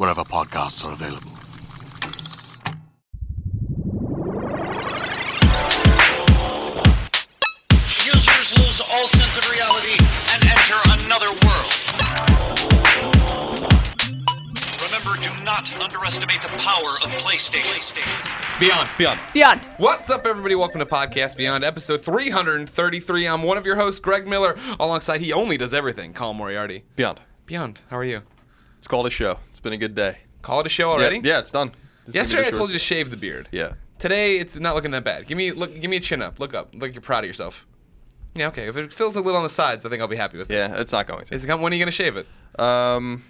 wherever podcasts are available. Users lose all sense of reality and enter another world. Remember, do not underestimate the power of PlayStation. Beyond. Beyond. Beyond. What's up, everybody? Welcome to Podcast Beyond, episode 333. I'm one of your hosts, Greg Miller. Alongside, he only does everything, Colin Moriarty. Beyond. Beyond, how are you? It's called a show. It's been a good day. Call it a show already? Yeah, yeah it's done. This Yesterday, I told you to shave the beard. Yeah. Today, it's not looking that bad. Give me look. Give me a chin up. Look up. Look, you're proud of yourself. Yeah, okay. If it feels a little on the sides, I think I'll be happy with it. Yeah, it's not going to. Is it come- when are you gonna shave it? Um,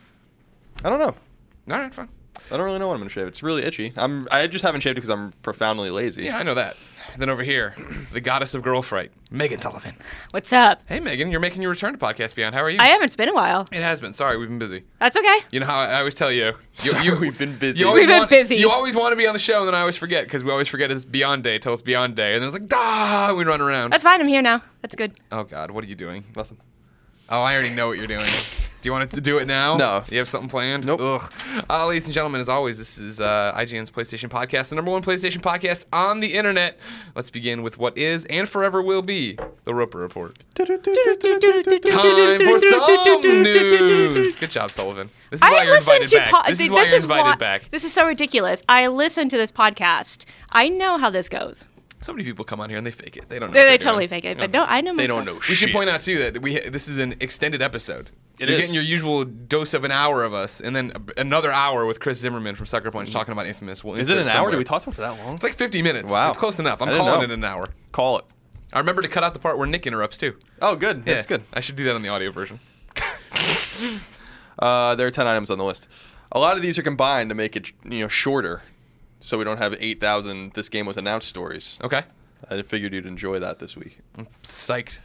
I don't know. All right, fine. I don't really know when I'm gonna shave. It's really itchy. I'm. I just haven't shaved it because I'm profoundly lazy. Yeah, I know that. Then over here, the goddess of girl fright, Meghan Sullivan. What's up? Hey, Meghan, you're making your return to Podcast Beyond. How are you? I haven't. It's been a while. It has been. Sorry, we've been busy. That's okay. You know how I always tell you, you, Sorry, you we've been busy. You always We've been want, busy. You always want to be on the show, and then I always forget because we always forget it's Beyond Day till it's Beyond Day, and then it's like, ah, and we run around. That's fine. I'm here now. That's good. oh God, what are you doing? Nothing. Oh, I already know what you're doing. Do you want it to do it now? No. You have something planned? Nope. Ugh. Uh, ladies and gentlemen, as always, this is uh, IGN's PlayStation Podcast, the number one PlayStation podcast on the internet. Let's begin with what is and forever will be the Roper Report. Time for some news. Good job, Sullivan. This is why I you're listen invited to back. po- this is why you're invited why- back. This is so ridiculous. I listen to this podcast. I know how this goes. So many people come on here and they fake it. They don't know. They, what they they're totally doing. fake it. But no, I know my They don't stuff. know We should shit. point out too that we this is an extended episode. It You're is. getting your usual dose of an hour of us, and then another hour with Chris Zimmerman from Sucker Punch talking about Infamous. We'll Is it an hour? somewhere. Did we talk to him for that long? It's like 50 minutes. Wow. It's close enough. I'm calling know. it an hour. Call it. I remember to cut out the part where Nick interrupts too. Oh, good. Yeah, That's good. I should do that on the audio version. Uh, there are ten items on the list. A lot of these are combined to make it, you know, shorter, so we don't have eight thousand. This game was announced stories. Okay. I figured you'd enjoy that this week. Psyched.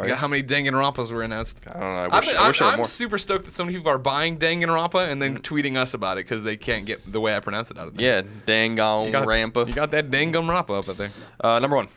Right. got how many Danganronpas were announced? I don't know. I I'm, wish, I wish I'm, were more. super stoked that so many people are buying Danganronpa and then tweeting us about it because they can't get the way I pronounce it out of there. Yeah, Rampa. You got that Danganronpa up there. Uh, number one.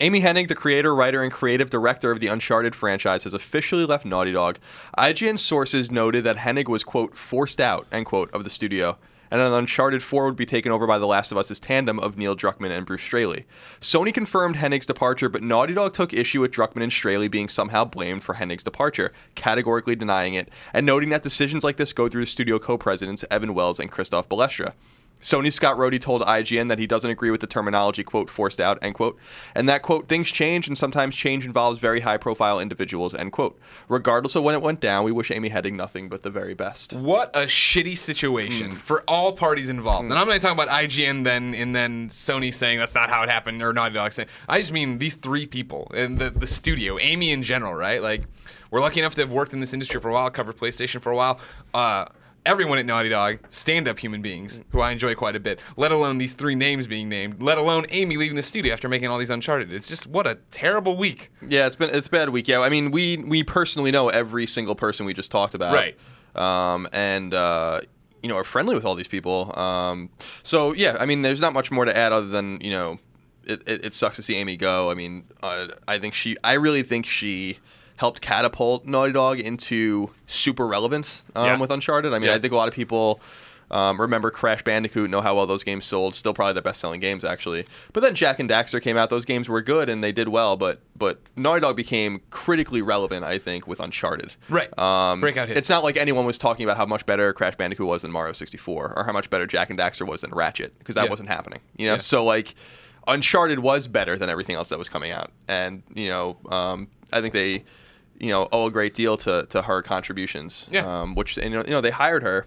Amy Hennig, the creator, writer, and creative director of the Uncharted franchise, has officially left Naughty Dog. IGN sources noted that Hennig was, quote, forced out, end quote, of the studio, and that Uncharted 4 would be taken over by The Last of Us' tandem of Neil Druckmann and Bruce Straley. Sony confirmed Hennig's departure, but Naughty Dog took issue with Druckmann and Straley being somehow blamed for Hennig's departure, categorically denying it, and noting that decisions like this go through the studio co-presidents Evan Wells and Christophe Balestra. Sony Scott Rohde told IGN that he doesn't agree with the terminology, quote, forced out, end quote, and that, quote, things change and sometimes change involves very high profile individuals, end quote. Regardless of when it went down, we wish Amy Hennig nothing but the very best. What a shitty situation for all parties involved. And I'm not talking about IGN then and then Sony saying that's not how it happened or Naughty Dog saying. I just mean these three people and the the studio, Amy in general, right? Like we're lucky enough to have worked in this industry for a while, covered PlayStation for a while. Uh, everyone at Naughty Dog, stand-up human beings who I enjoy quite a bit. Let alone these three names being named. Let alone Amy leaving the studio after making all these Uncharted. It's just what a terrible week. Yeah, it's been it's a bad week. Yeah, I mean, we we personally know every single person we just talked about, Right. Um, and uh, you know, are friendly with all these people. Um, so yeah, I mean, there's not much more to add other than you know, it, it, it sucks to see Amy go. I mean, uh, I think she, I really think she helped catapult Naughty Dog into super relevance um, Yeah. with Uncharted. I mean, Yeah. I think a lot of people. Um, remember Crash Bandicoot? Know how well those games sold? Still probably the best-selling games actually. But then Jak and Daxter came out. Those games were good and they did well. But but Naughty Dog became critically relevant, I think, with Uncharted. Right. Um, Breakout hit. It's not like anyone was talking about how much better Crash Bandicoot was than Mario 64 or how much better Jak and Daxter was than Ratchet because that Yeah. wasn't happening. You know, Yeah. so like Uncharted was better than everything else that was coming out, and you know, um, I think they, you know, owe a great deal to, to her contributions. Yeah. Um, which and, you know, they hired her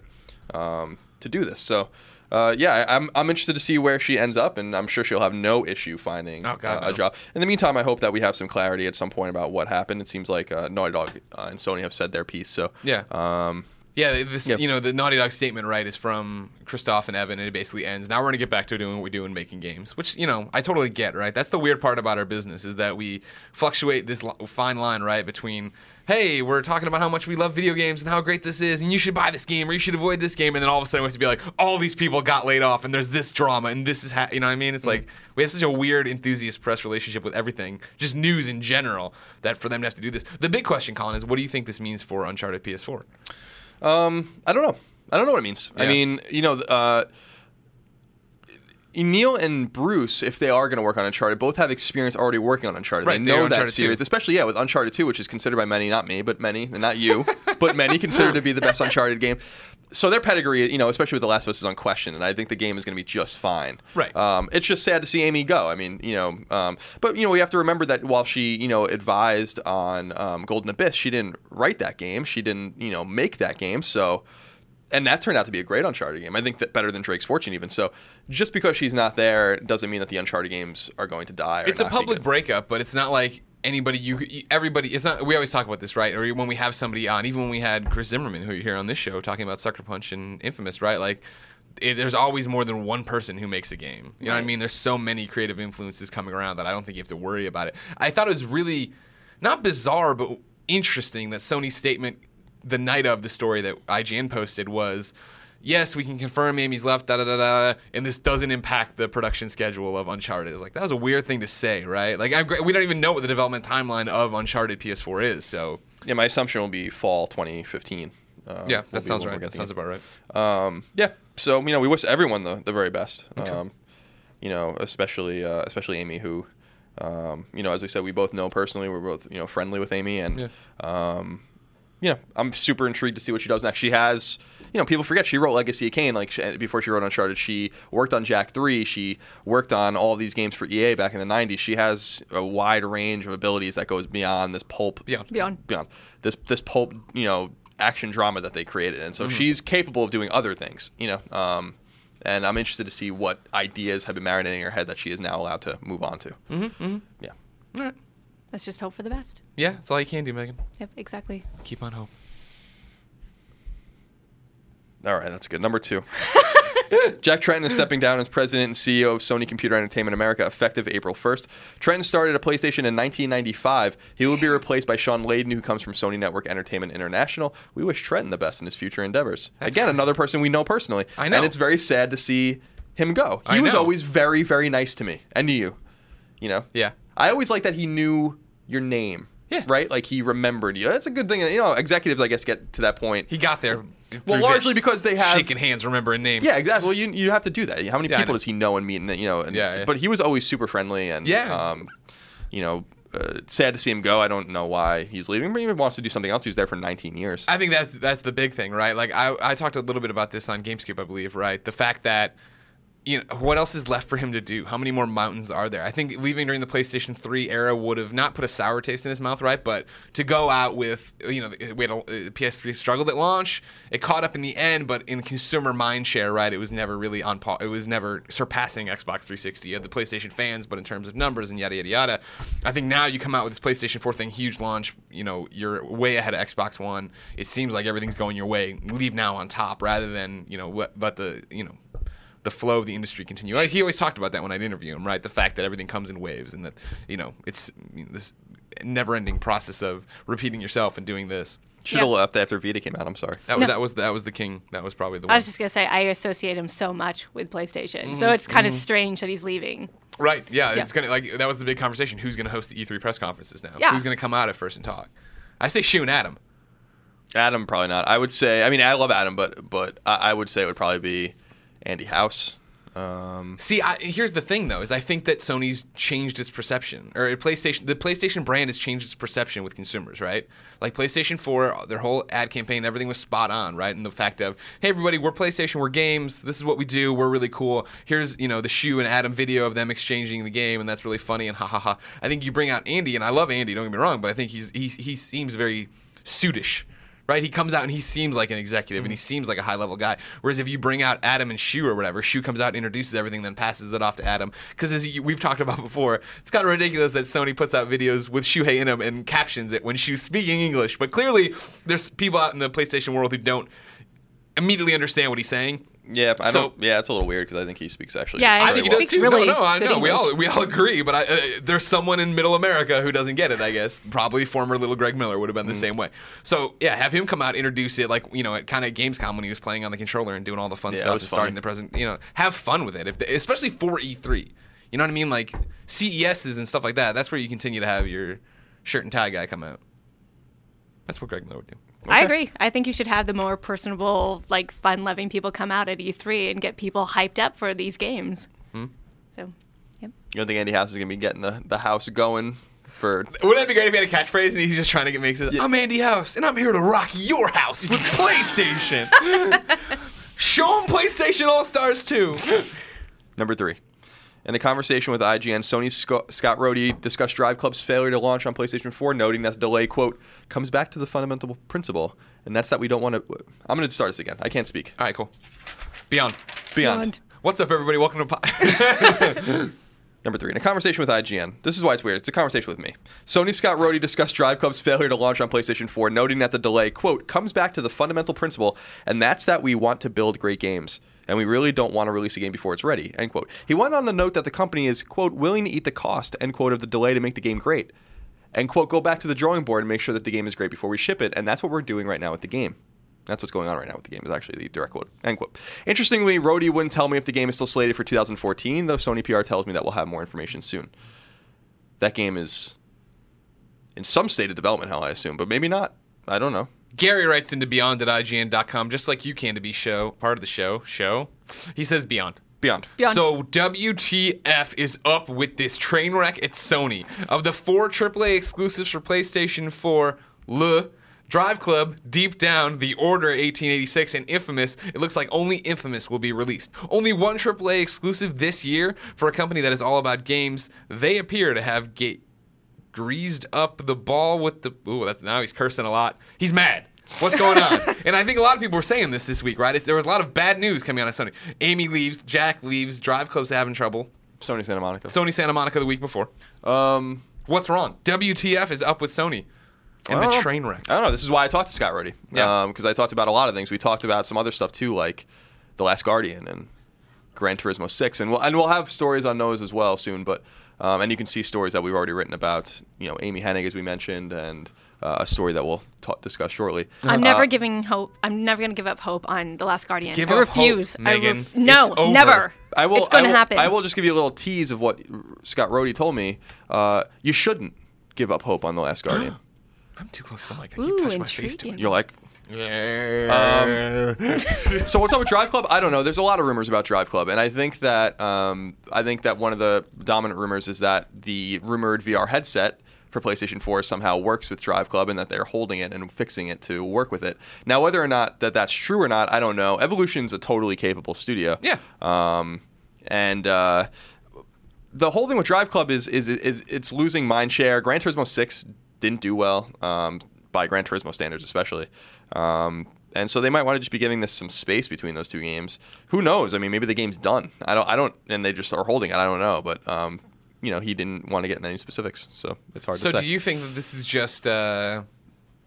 um, to do this, so. Uh, yeah, I'm, I'm interested to see where she ends up, and I'm sure she'll have no issue finding Oh, God, uh, a job. In the meantime, I hope that we have some clarity at some point about what happened. It seems like uh, Naughty Dog uh, and Sony have said their piece, so Yeah. um, Yeah, this Yeah. you know the Naughty Dog statement right is from Christophe and Evan, and it basically ends. Now we're gonna get back to doing what we do and making games, which you know I totally get. Right, that's the weird part about our business is that we fluctuate this fine line right between hey we're talking about how much we love video games and how great this is, and you should buy this game or you should avoid this game, and then all of a sudden we have to be like all these people got laid off and there's this drama and this is ha-, you know what I mean? It's mm. like we have such a weird enthusiast press relationship with everything, just news in general, that for them to have to do this. The big question, Colin, is what do you think this means for Uncharted PS4? Um, I don't know. I don't know what it means. I mean, you know, uh, Neil and Bruce, if they are going to work on Uncharted, both have experience already working on Uncharted. Right, they know that Uncharted series, 2. especially yeah, with Uncharted 2, which is considered by many, not me, but many, and not you, but many consider to be the best Uncharted game. So their pedigree, you know, especially with The Last of Us, is unquestioned, and I think the game is going to be just fine. Right. Um, it's just sad to see Amy go. I mean, you know, um, but you know, we have to remember that while she, you know, advised on um, Golden Abyss, she didn't write that game. She didn't, you know, make that game. So and that turned out to be a great Uncharted game. I think that better than Drake's Fortune even. So just because she's not there doesn't mean that the Uncharted games are going to die. Or it's a public breakup, but it's not like anybody you everybody. It's not. We always talk about this, right? Or when we have somebody on, even when we had Chris Zimmerman, who you hear on this show, talking about Sucker Punch and Infamous, right? Like. It, there's always more than one person who makes a game. You know what I mean? There's so many creative influences coming around that I don't think you have to worry about it. I thought it was really not bizarre, but interesting that Sony's statement the night of the story that IGN posted was, "Yes, we can confirm Amy's left, da da da da, and this doesn't impact the production schedule of Uncharted." It's like that was a weird thing to say, right? Like I'm, we don't even know what the development timeline of Uncharted PS4 is, so Yeah, my assumption will be fall 2015. Uh, yeah, that sounds right. That sounds about right. Um, yeah. So you know, we wish everyone the, the very best. Um, you know, especially uh, especially Amy, who, um, you know, as we said, we both know personally. We're both you know friendly with Amy, and Yeah. um, you know, I'm super intrigued to see what she does next. She has, you know, people forget she wrote Legacy of Kain. Like she, before she wrote Uncharted, she worked on Jak Three. She worked on all these games for EA back in the '90s. She has a wide range of abilities that goes beyond this pulp Beyond. Beyond. beyond this this pulp you know action drama that they created and so Mm-hmm. she's capable of doing other things you know um, and i'm interested to see what ideas have been marinating in her head that she is now allowed to move on to mm-hmm, yeah All right. Let's just hope for the best. Yeah, that's all you can do, Meghan. Yep, exactly. Keep on hope. All right that's good number two Jack Tretton is stepping down as president and CEO of Sony Computer Entertainment America effective April 1st. Tretton started at PlayStation in 1995. He will be replaced by Shawn Layden, who comes from Sony Network Entertainment International. We wish Tretton the best in his future endeavors. Again, another person we know personally. I know. And it's very sad to see him go. He I was know. always very, very nice to me and to you. You know? Yeah. I always like that he knew your name. Yeah. Right? Like he remembered you. That's a good thing. You know, executives, I guess, get to that point. He got there. Well, largely because they have- shaking hands, remembering names. Yeah, exactly. Well, you you have to do that. How many Yeah, people does he know and meet? And you know, and, Yeah, yeah. but he was always super friendly and Yeah. um, you know, uh, sad to see him go. I don't know why he's leaving, but he wants to do something else. He was there for 19 years. I think that's that's the big thing, right? Like I, I talked a little bit about this on GameScoop, I believe, right? The fact that you know what else is left for him to do? How many more mountains are there? I think leaving during the PlayStation 3 era would have not put a sour taste in his mouth, right? But to go out with you know we had a, uh, PS3 struggled at launch, it caught up in the end, but in consumer mind share, right? It was never really on par. It was never surpassing Xbox 360. You had the PlayStation fans, but in terms of numbers and yada yada yada, I think now you come out with this PlayStation 4 thing, huge launch. You know you're way ahead of Xbox One. It seems like everything's going your way. Leave now on top rather than you know let, let the you know the flow of the industry continue. He always talked about that when I'd interview him, right? The fact that everything comes in waves and that you know it's you know, this never-ending process of repeating yourself and doing this. Should have Yeah. left after Vita came out. I'm sorry. That, No. was that was that was the king. That was probably the One. I was just gonna say I associate him so much with PlayStation, Mm-hmm. so it's kind of strange that he's leaving. right? Yeah, Yeah. it's gonna like that was the big conversation. Who's gonna host the E3 press conferences now? Yeah. Who's gonna come out at first and talk? I say Shun Adam. Adam probably not. I would say. I mean, I love Adam, but but I, I would say it would probably be Andy House. Um, See, I, here's the thing though: is I think that Sony's changed its perception, or PlayStation, the PlayStation brand has changed its perception with consumers, right? Like PlayStation 4, their whole ad campaign, everything was spot on, right? And the fact of, hey, everybody, we're PlayStation, we're games. This is what we do. We're really cool. Here's you know the Shu and Adam video of them exchanging the game, and that's really funny and ha ha ha. I think you bring out Andy, and I love Andy. Don't get me wrong, but I think he's he he seems very suitish. Right, he comes out and he seems like an executive and he mm. seems like a high level guy. Whereas if you bring out Adam and Shu or whatever, Shu comes out, introduces everything, then passes it off to Adam. Because as you, we've talked about before, it's kind of ridiculous that Sony puts out videos with Shuhei in them and captions it when Shu's speaking English. But clearly, there's people out in the PlayStation world who don't immediately understand what he's saying. Yeah, I So- don't. Yeah, it's a little weird because I think he speaks actually. Yeah, I think he well. does Speaks too. really no, no, I good know. We all we all agree, but I, uh, there's someone in Middle America who doesn't get it. I guess probably former little Greg Miller would have been the Mm. same way. So yeah, have him come out, introduce it, like you know, at kind of Gamescom when he was playing on the controller and doing all the fun Yeah, stuff, and starting the present. You know, have fun with it, if especially for E3. You know what I mean? Like CESs and stuff like that. That's where you continue to have your shirt and tie guy come out. That's what Greg Miller would do. I agree. I think you should have the more personable, like fun-loving people come out at E3 and get people hyped up for these games. Hmm. So, yep. You don't think Andy House is gonna be getting the, the house going for? Wouldn't it be great if he had a catchphrase and he's just trying to get makes it? I'm Andy House and I'm here to rock your house with PlayStation. Show him PlayStation All Stars 2. Number three. In a conversation with IGN, Sony's Scott Rohde discussed Drive Club's failure to launch on PlayStation 4, noting that the delay, quote, comes back to the fundamental principle, and that's that we don't want to. I'm going to start this again. I can't speak. All right, cool. Beyond. Beyond. What's up, everybody? Welcome to. Po- Number three, in a conversation with IGN, this is why it's weird. It's a conversation with me. Sony Scott Rohde discussed Drive Club's failure to launch on PlayStation 4, noting that the delay, quote, comes back to the fundamental principle, and that's that we want to build great games. And we really don't want to release a game before it's ready, end quote. He went on to note that the company is, quote, willing to eat the cost, end quote, of the delay to make the game great. And, quote, go back to the drawing board and make sure that the game is great before we ship it. And that's what we're doing right now with the game. That's what's going on right now with the game, is actually the direct quote. End quote. Interestingly, Rohde wouldn't tell me if the game is still slated for 2014, though Sony PR tells me that we'll have more information soon. That game is in some state of development, hell, I assume, but maybe not. I don't know. Gary writes into beyond at IGN.com, just like you can to be show part of the show. Show. He says beyond. Beyond. Beyond. So WTF is up with this train wreck at Sony. Of the four AAA exclusives for PlayStation 4, Le, Drive Club, Deep Down, The Order 1886, and Infamous, it looks like only Infamous will be released. Only one AAA exclusive this year for a company that is all about games. They appear to have ga- greased up the ball with the. Ooh, that's now he's cursing a lot. He's mad. What's going on? and I think a lot of people were saying this this week, right? It's, there was a lot of bad news coming out of Sony. Amy leaves, Jack leaves, Drive Club's having trouble. Sony Santa Monica. Sony Santa Monica the week before. um, What's wrong? WTF is up with Sony and the train wreck. I don't know. This is why I talked to Scott Rohde. Yeah. Because I talked about a lot of things. We talked about some other stuff too, like The Last Guardian and Gran Turismo 6. And we'll, and we'll have stories on those as well soon. But um, And you can see stories that we've already written about, you know, Amy Hennig, as we mentioned, and uh, a story that we'll ta- discuss shortly. I'm never Uh, giving hope. I'm never going to give up hope on The Last Guardian. Give I up hope, refuse. I Meghan. ref- no, It's never. I will. It's going to happen. I will just give you a little tease of what Scott Rohde told me. Uh, you shouldn't give up hope on The Last Guardian. I'm too close to the mic. I keep Ooh, touching my face to it. intriguing. You're like, Yeah. Um, so what's up with Drive Club? I don't know. There's a lot of rumors about Drive Club, and I think that um, I think that one of the dominant rumors is that the rumored VR headset for PlayStation 4 somehow works with Drive Club, and that they're holding it and fixing it to work with it. Now, whether or not that that's true or not, I don't know. Evolution's a totally capable studio. Yeah. Um, and uh, the whole thing with Drive Club is is is it's losing mind share. Gran Turismo Six didn't do well um, by Gran Turismo standards, especially. Um, and so they might want to just be giving this some space between those two games. Who knows? I mean, maybe the game's done. I don't. I don't. And they just are holding it. I don't know. But um, you know, he didn't want to get in any specifics, so it's hard So to say. So do you think that this is just uh,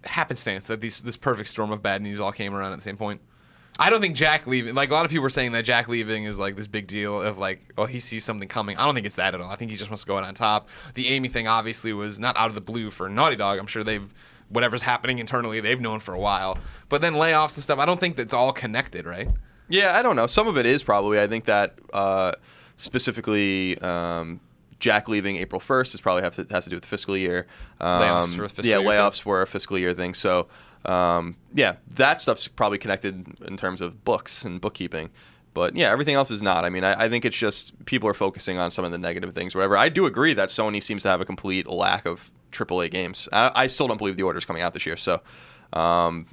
happenstance that these this perfect storm of bad news all came around at the same point? I don't think Jack leaving, like a lot of people were saying that Jack leaving is like this big deal of like, oh, he sees something coming. I don't think it's that at all. I think he just wants to go out on top. The Amy thing obviously was not out of the blue for Naughty Dog. I'm sure they've whatever's happening internally, they've known for a while. But then layoffs and stuff, I don't think that's all connected, right? Yeah, I don't know. Some of it is probably. I think that uh, specifically um, Jack leaving April first is probably have to, has to do with the fiscal year. Um, Layoffs for fiscal yeah, layoffs were a fiscal year thing. So um, yeah, that stuff's probably connected in terms of books and bookkeeping. But yeah, everything else is not. I mean, I, I think it's just people are focusing on some of the negative things, whatever. I do agree that Sony seems to have a complete lack of AAA games. I, I still don't believe the order is coming out this year. So, um,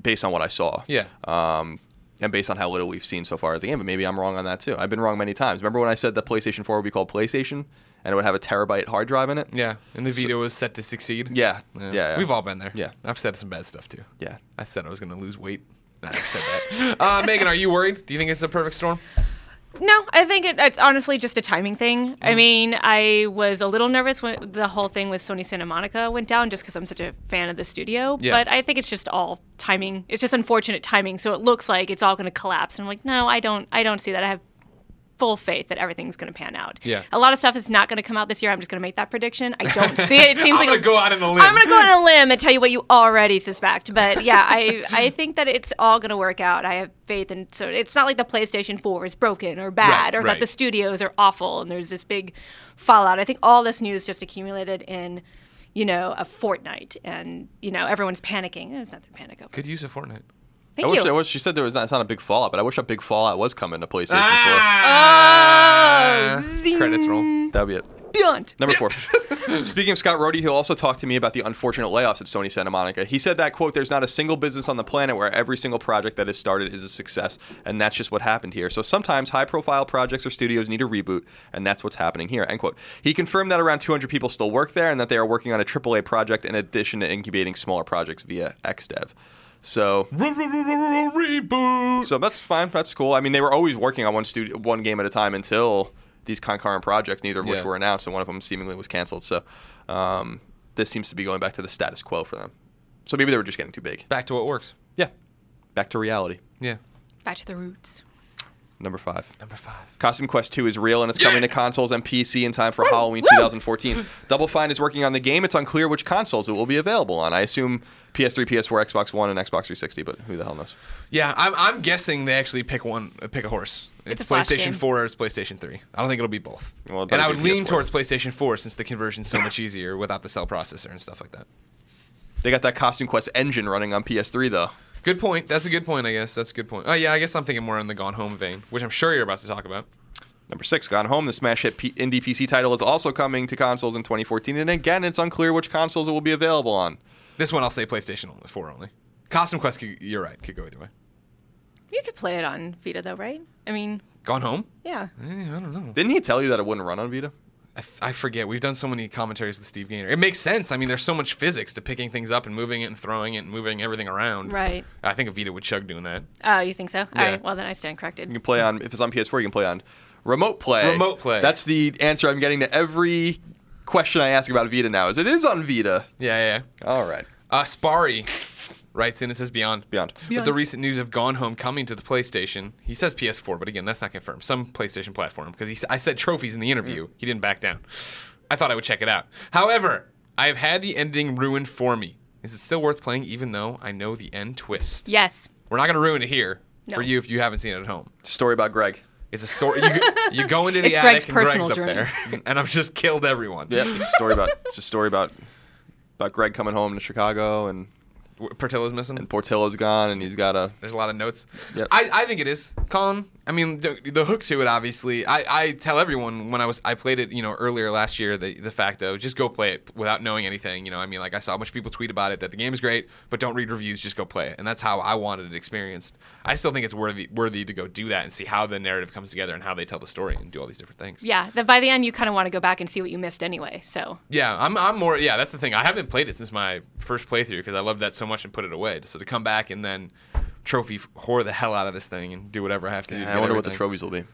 based on what I saw, Yeah. um, and based on how little we've seen so far at the game, but maybe I'm wrong on that too. I've been wrong many times. Remember when I said that PlayStation 4 would be called PlayStation and it would have a terabyte hard drive in it? Yeah, and the Vita was set to succeed. Yeah, yeah, yeah. We've all been there. Yeah. I've said some bad stuff too. Yeah. I said I was going to lose weight. I never said that. uh, Meghan, are you worried? Do you think it's a perfect storm? No, I think it, it's honestly just a timing thing. I Mm. mean, I was a little nervous when the whole thing with Sony Santa Monica went down just because I'm such a fan of the studio. Yeah. But I think it's just all timing. It's just unfortunate timing. So it looks like it's all going to collapse. And I'm like, no, I don't. I don't see that. I have full faith that everything's going to pan out. Yeah. A lot of stuff is not going to come out this year. I'm just going to make that prediction. I don't see it. It seems like I'm going to go out on a limb. I'm gonna go on a limb and tell you what you already suspect. But yeah, I I think that it's all gonna work out. I have faith and so it's not like the PlayStation 4 is broken or bad Right, or right. that the studios are awful and there's this big fallout. I think all this news just accumulated in, you know, a fortnight and you know everyone's panicking. There's nothing to panic over. Could use a Fortnite. Thank I wish, you. I wish she said there was not, it's not a big fallout, but I wish a big fallout was coming to PlayStation Ah! zing. Credits roll. That'd be it. Beyond. Number four. Speaking of Scott Rohde, he'll also talk to me about the unfortunate layoffs at Sony Santa Monica. He said that, quote, there's not a single business on the planet where every single project that is started is a success, and that's just what happened here. So sometimes high profile projects or studios need a reboot, and that's what's happening here, end quote. He confirmed that around 200 people still work there and that they are working on a AAA project in addition to incubating smaller projects via XDev. So Reboot. so that's fine. That's cool. I mean, they were always working on one studio, one game at a time until these concurrent projects, neither of which Yeah. were announced, and one of them seemingly was canceled. So um, this seems to be going back to the status quo for them. So maybe they were just getting too big. Back to what works. Yeah, back to reality. Yeah. Back to the roots. Number five. Number five. Costume Quest 2 is real and it's coming to consoles and PC in time for Halloween 2014. Double Fine is working on the game. It's unclear which consoles it will be available on. I assume PS3, PS4, Xbox One, and Xbox 360, but who the hell knows? Yeah, I'm, I'm guessing they actually pick one, uh, pick a horse. It's, a flash PlayStation game. 4 or it's PlayStation 3. I don't think it'll be both. Well, it and I be would lean PS4. towards PlayStation 4 since the conversion's so much easier without the cell processor and stuff like that. They got that Costume Quest engine running on PS3, though. Good point. That's a good point, I guess. That's a good point. Oh, yeah, I guess I'm thinking more in the Gone Home vein, which I'm sure you're about to talk about. Number six, Gone Home. The smash hit P- indie PC title is also coming to consoles in 2014, and again, it's unclear which consoles it will be available on. This one I'll say PlayStation 4 only. Costume Quest, could, you're right, could go either way. You could play it on Vita though, right? I mean, Gone Home? yeah. Eh, I don't know. Didn't he tell you that it wouldn't run on Vita? I, f- I forget. We've done so many commentaries with Steve Gaynor. It makes sense. I mean, there's so much physics to picking things up and moving it and throwing it and moving everything around. Right. I think a Vita would chug doing that. Oh, you think so? All Yeah. right. Well, then I stand corrected. You can play on if it's on PS4, you can play on remote play. Remote play. That's the answer I'm getting to every question I ask about Vita now. Is it is on Vita? Yeah, yeah. All right, Uh, Spari writes in. It says Beyond. Beyond. With the recent news of Gone Home coming to the PlayStation, he says PS4, but again, that's not confirmed. Some PlayStation platform because he. s- I said trophies in the interview. Mm. He didn't back down. I thought I would check it out. However, I have had the ending ruined for me. Is it still worth playing, even though I know the end twist? Yes. We're not going to ruin it here for you if you haven't seen it at home. It's a story about Greg. It's a story. You, go- you go into the It's attic Greg's and personal Greg's up journey. there, and I've just killed everyone. Yeah, it's a story about it's a story about about Greg coming home to Chicago and W- Portillo's missing. and Portillo's gone and he's got a There's a lot of notes. Yep. I, I think it is, Colin. I mean, the, the hook to it, obviously. I, I tell everyone when I was I played it, you know, earlier last year, the the fact of just go play it without knowing anything. You know, I mean, like I saw a bunch of people tweet about it that the game is great, but don't read reviews, just go play it, and that's how I wanted it experienced. I still think it's worthy worthy to go do that and see how the narrative comes together and how they tell the story and do all these different things. Yeah. Then by the end, you kind of want to go back and see what you missed anyway. So Yeah, I'm, I'm more. Yeah, that's the thing. I haven't played it since my first playthrough because I loved that so much and put it away. So to come back and then trophy whore the hell out of this thing and do whatever I have to do. to I wonder what the trophies will be.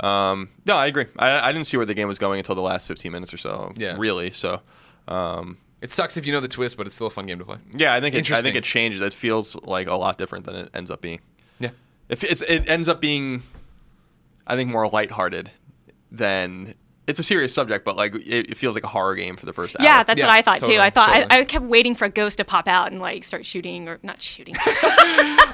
Um, no, I agree. I, I didn't see where the game was going until the last 15 minutes or so. Yeah. Really. So, um, It sucks if you know the twist, but it's still a fun game to play. yeah, I think it, I think it changed. It feels like a lot different than it ends up being. Yeah. If it's it ends up being, I think more lighthearted than it's a serious subject, but like it, it feels like a horror game for the first hour. yeah, that's Yeah, what I thought too. I thought totally. I, I kept waiting for a ghost to pop out and like start shooting or not shooting.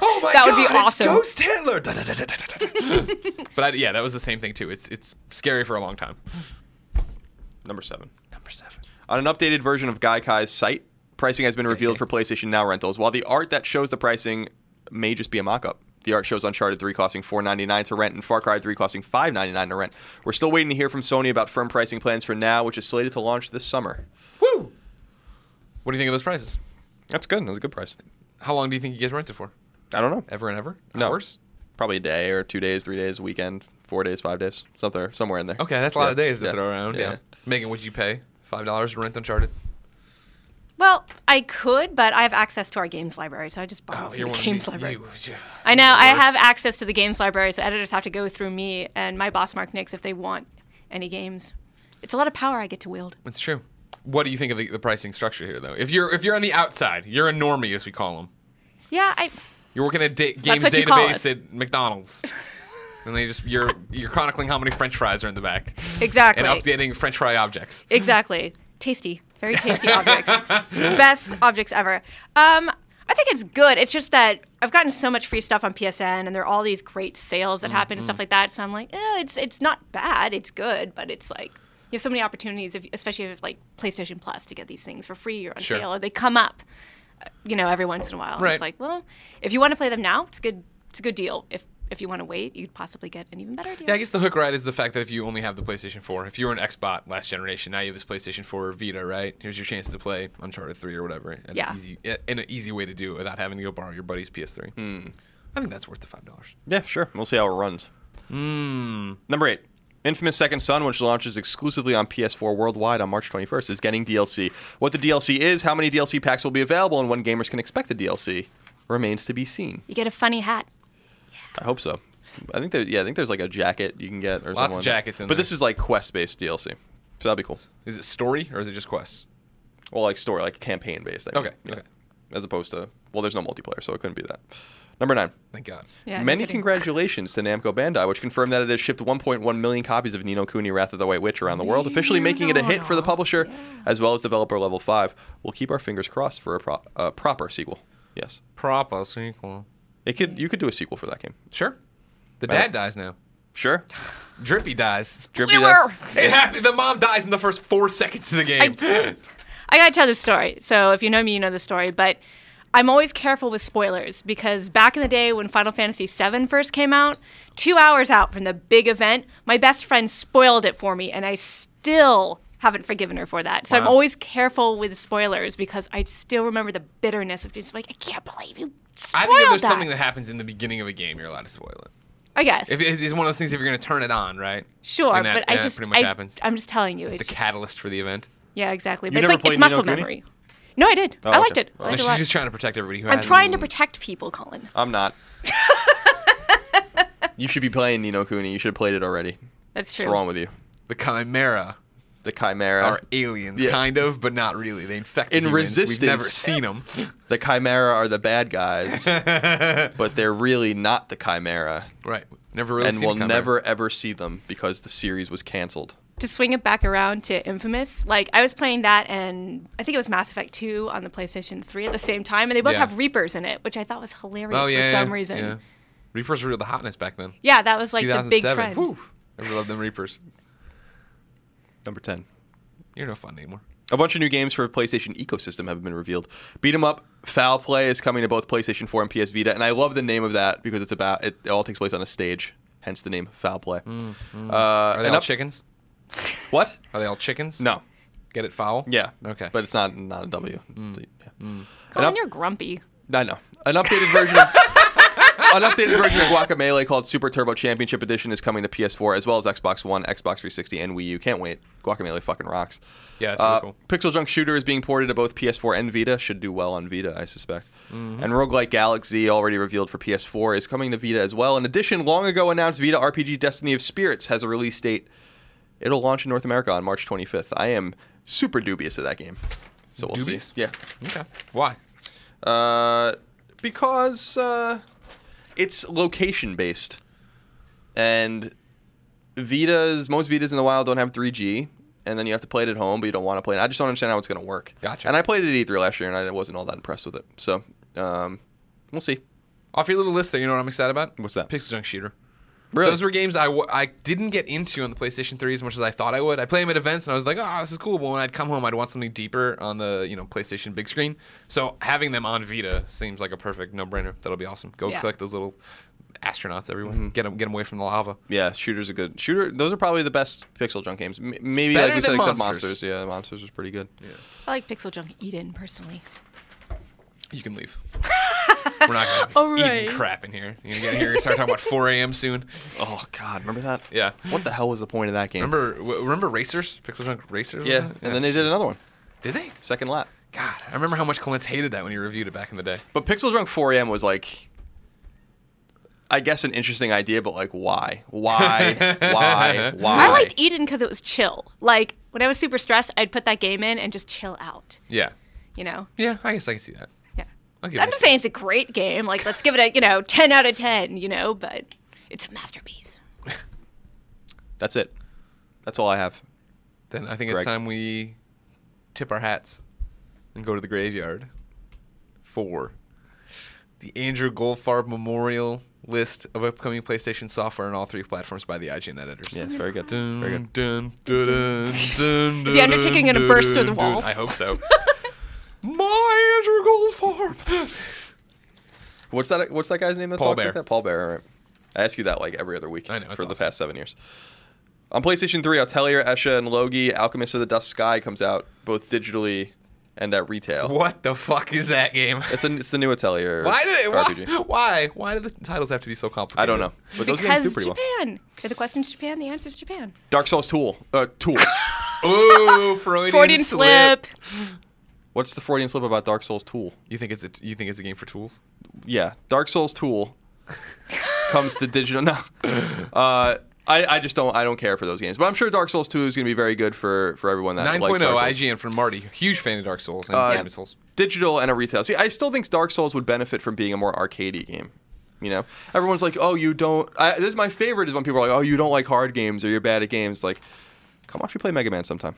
Oh my That would be awesome. Ghost Hitler. but I, yeah, that was the same thing too. It's it's scary for a long time. number seven. Number seven. On an updated version of Gaikai's site, pricing has been revealed for PlayStation Now rentals. While the art that shows the pricing may just be a mock-up. The art shows Uncharted 3 costing $4.99 to rent and Far Cry 3 costing $5.99 to rent. We're still waiting to hear from Sony about firm pricing plans for Now, which is slated to launch this summer. Woo! What do you think of those prices? That's good. That's a good price. How long do you think you guys rent it for? I don't know. Ever and ever? No. Hours? Probably a day or two days, three days, a weekend, four days, five days, something somewhere in there. Okay, that's a lot Yeah, of days to yeah, throw around. Yeah. yeah. Meghan, would you pay five dollars to rent Uncharted? Well, I could, but I have access to our games library, so I just borrow oh, from you're the games library. you- I know I have access to the games library, so editors have to go through me and my boss Marc Nix if they want any games. It's a lot of power I get to wield. It's true. What do you think of the, the pricing structure here, though? If you're if you're on the outside, you're a normie, as we call them. Yeah, I You're working at da- games what you call us. database at McDonald's, and they just you're you're chronicling how many French fries are in the back exactly and updating French fry objects. exactly tasty, very tasty objects, best objects ever. Um, I think it's good. It's just that I've gotten so much free stuff on PSN, and there are all these great sales that happen and stuff like that. So I'm like, eh, it's it's not bad. It's good, but it's like you have so many opportunities, if, especially if like PlayStation Plus, to get these things for free or on Sure. sale, or they come up, uh, you know, every once in a while. And Right. It's like, well, if you want to play them now, it's good. It's a good deal. If if you want to wait, you'd possibly get an even better deal. Yeah, I guess the hook ride is the fact that if you only have the PlayStation 4, if you were an Xbox last generation, now you have this PlayStation 4 Vita, right? Here's your chance to play Uncharted 3 or whatever. And Yeah. Easy, in an easy way to do it without having to go borrow your buddy's PS3. I think that's worth the five dollars. Yeah, sure. We'll see how it runs. Hmm. Number eight. Infamous Second Son, which launches exclusively on PS4 worldwide on March 21st, is getting DLC. What the DLC is, how many DLC packs will be available, and when gamers can expect the DLC remains to be seen. You get a funny hat. I hope so. I think there, yeah, I think there's like a jacket you can get or Lots of something. jackets in But there. this is like quest-based DLC, so that'd be cool. Is it story or is it just quests? Well, like story, like campaign-based. I Okay, yeah. okay. As opposed to well, there's no multiplayer, so it couldn't be that. Number nine. Thank God. Yeah, no Many kidding. congratulations to Namco Bandai, which confirmed that it has shipped 1.1 million copies of Ni no Kuni Wrath of the White Witch around the world, officially making it a hit for the publisher as well as developer level 5. We'll keep our fingers crossed for a pro- uh, proper sequel. Yes. Proper sequel. It could you could do a sequel for that game. Sure. The Right. dad dies now. Sure. Drippy dies. Drippy does- It happened. The mom dies in the first four seconds of the game. I gotta tell this story. So if you know me, you know the story. But I'm always careful with spoilers because back in the day when Final Fantasy VII first came out, two hours out from the big event, my best friend spoiled it for me, and I still haven't forgiven her for that. So I'm Wow. always careful with spoilers because I still remember the bitterness of just like I can't believe you spoiled I think if there's that. something that happens in the beginning of a game, you're allowed to spoil it. I guess If it's, it's one of those things, if you're going to turn it on, right? sure, and that- but I just pretty much I, happens. I'm just telling you, The it's just- catalyst for the event. yeah, exactly. You But it's never like it's played muscle Kuni? memory. No, I did. Oh, I liked okay. it. Oh, I Oh. liked it a She's lot. just trying to protect everybody who I'm trying to protect people, Colin. I'm not. you should be playing Ni no Kuni. You should have played it already. That's true. What's wrong with you? The Chimera The Chimera. are aliens, yeah. kind of, but not really. They infect In humans. We've never seen them. The Chimera are the bad guys, but they're really not the Chimera. right. Never really and seen we'll Chimera. never ever see them because the series was canceled. to swing it back around to Infamous, like I was playing that and I think it was Mass Effect 2 on the PlayStation 3 at the same time, and they both Yeah. have Reapers in it, which I thought was hilarious Oh yeah. for some yeah, reason. Yeah. Yeah. Reapers were the hotness back then. Yeah, that was like the big trend. Whew. Everyone loved them Reapers. Number 10. You're no fun anymore. A bunch of new games for PlayStation ecosystem have been revealed. Beat 'em up, Foul Play is coming to both PlayStation 4 and PS Vita, and I love the name of that because it's about it, it all takes place on a stage, hence the name Foul Play. Uh, Are they and all up- chickens? What? Are they all chickens? No. Get it foul? Yeah. Okay. But it's not not a W. Mm. Yeah. Colin, And up- you're grumpy. I know. An updated version of an updated version of Guacamelee called Super Turbo Championship Edition is coming to PS4 as well as Xbox One, Xbox 360, and Wii U. Can't wait. Guacamelee fucking rocks. Yeah, it's Uh, really cool. Pixel Junk Shooter is being ported to both PS4 and Vita. Should do well on Vita, I suspect. Mm-hmm. And Rogue Legacy, already revealed for PS4, is coming to Vita as well. In addition, long ago announced Vita RPG Destiny of Spirits has a release date. It'll launch in North America on March 25th. I am super dubious of that game. So we'll Dubious? see. Yeah. Okay. Why? Uh, because uh, it's location based, and Vitas, most Vitas in the wild don't have 3G, and then you have to play it at home, but you don't want to play it. I just don't understand how it's going to work. Gotcha. And I played it at E3 last year, and I wasn't all that impressed with it. So, um, we'll see. Off your little list there, you know what I'm excited about? What's that? Pixel Junk Shooter. Really? Those were games I, w- I didn't get into on the PlayStation 3 as much as I thought I would. I play them at events and I was like, oh, this is cool. But when I'd come home, I'd want something deeper on the you know PlayStation big screen. So having them on Vita seems like a perfect no-brainer. That'll be awesome. Go Yeah. collect those little astronauts, everyone. Mm-hmm. Get them get them away from the lava. Yeah, shooters are good. Shooter, those are probably the best pixel junk games. M- maybe Better like we said, than except Monsters. monsters. Yeah, monsters was pretty good. Yeah. i like Pixel Junk Eden personally. You can leave. We're not gonna have All eating crap in here. You're gonna get here and start talking about 4 a.m. soon. Oh God, remember that? Yeah. What the hell was the point of that game? Remember w- remember Racers? Pixel Junk Racers? Yeah, it? and then they did another one, Did they? second lap. God, I remember how much Clint hated that when he reviewed it back in the day. But Pixel Drunk 4am was like, I guess an interesting idea, but like, why? Why? why? Why? I liked Eden because it was chill. Like when I was super stressed, I'd put that game in and just chill out. Yeah. You know. Yeah, I guess I can see that. Yeah. I'll give I'm it not saying it's a great game. Like let's give it a you know 10 out of 10. You know, but it's a masterpiece. That's it. That's all I have. Then I think it's time we tip our hats and go to the graveyard for the Andrew Goldfarb Memorial list of upcoming PlayStation software on all three platforms by the IGN editors. Yes, very good. Dun, Very good. dun, dun, dun, dun, Is the Undertaking gonna dun, burst through the wall? I hope so. My Andrew Goldfarb. What's that? What's that guy's name that Paul talks Bear. like that? Paul Bear. Right. I ask you that like every other week I know, it's for the past seven years. On PlayStation 3, Atelier, Escha, and Logy, Alchemist of the Dusk Sky comes out both digitally and at retail. What the fuck is that game? It's, a, it's the new Atelier Why did it? Why, RPG. why? Why do the titles have to be so complicated? I don't know, but those games do Because pretty well. Japan. If the question's Japan, the answer's Japan. Dark Souls Tool. Uh, Tool. Ooh, Freudian, Freudian slip. What's the Freudian slip about Dark Souls Tool? You think it's a you think it's a game for tools? Yeah, Dark Souls Tool comes to digital. now. uh, I, I just don't I don't care for those games. But I'm sure Dark Souls 2 is going to be very good for for everyone that 9.0 likes Dark Souls. IGN from Marty, huge fan of Dark Souls and Uh, Demon Souls. digital and a retail. See, I still think Dark Souls would benefit from being a more arcadey game. You know, everyone's like, "Oh, you don't." I, this is my favorite is when people are like, "Oh, you don't like hard games or you're bad at games." Like, come watch me play Mega Man sometime.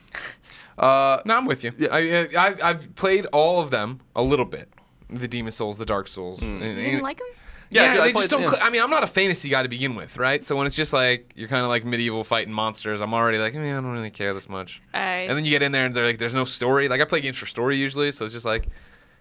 Uh, No, I'm with you. Yeah. I, I I've played all of them a little bit. The Demon Souls, the Dark Souls. and- You didn't like them? Yeah, Yeah, yeah, I they just don't. cl- I mean, I'm not a fantasy guy to begin with, right? So when it's just like you're kind of like medieval fighting monsters, I'm already like, man, I don't really care this much. Right. And then you get in there and they're like, there's no story. Like I play games for story usually, so it's just like,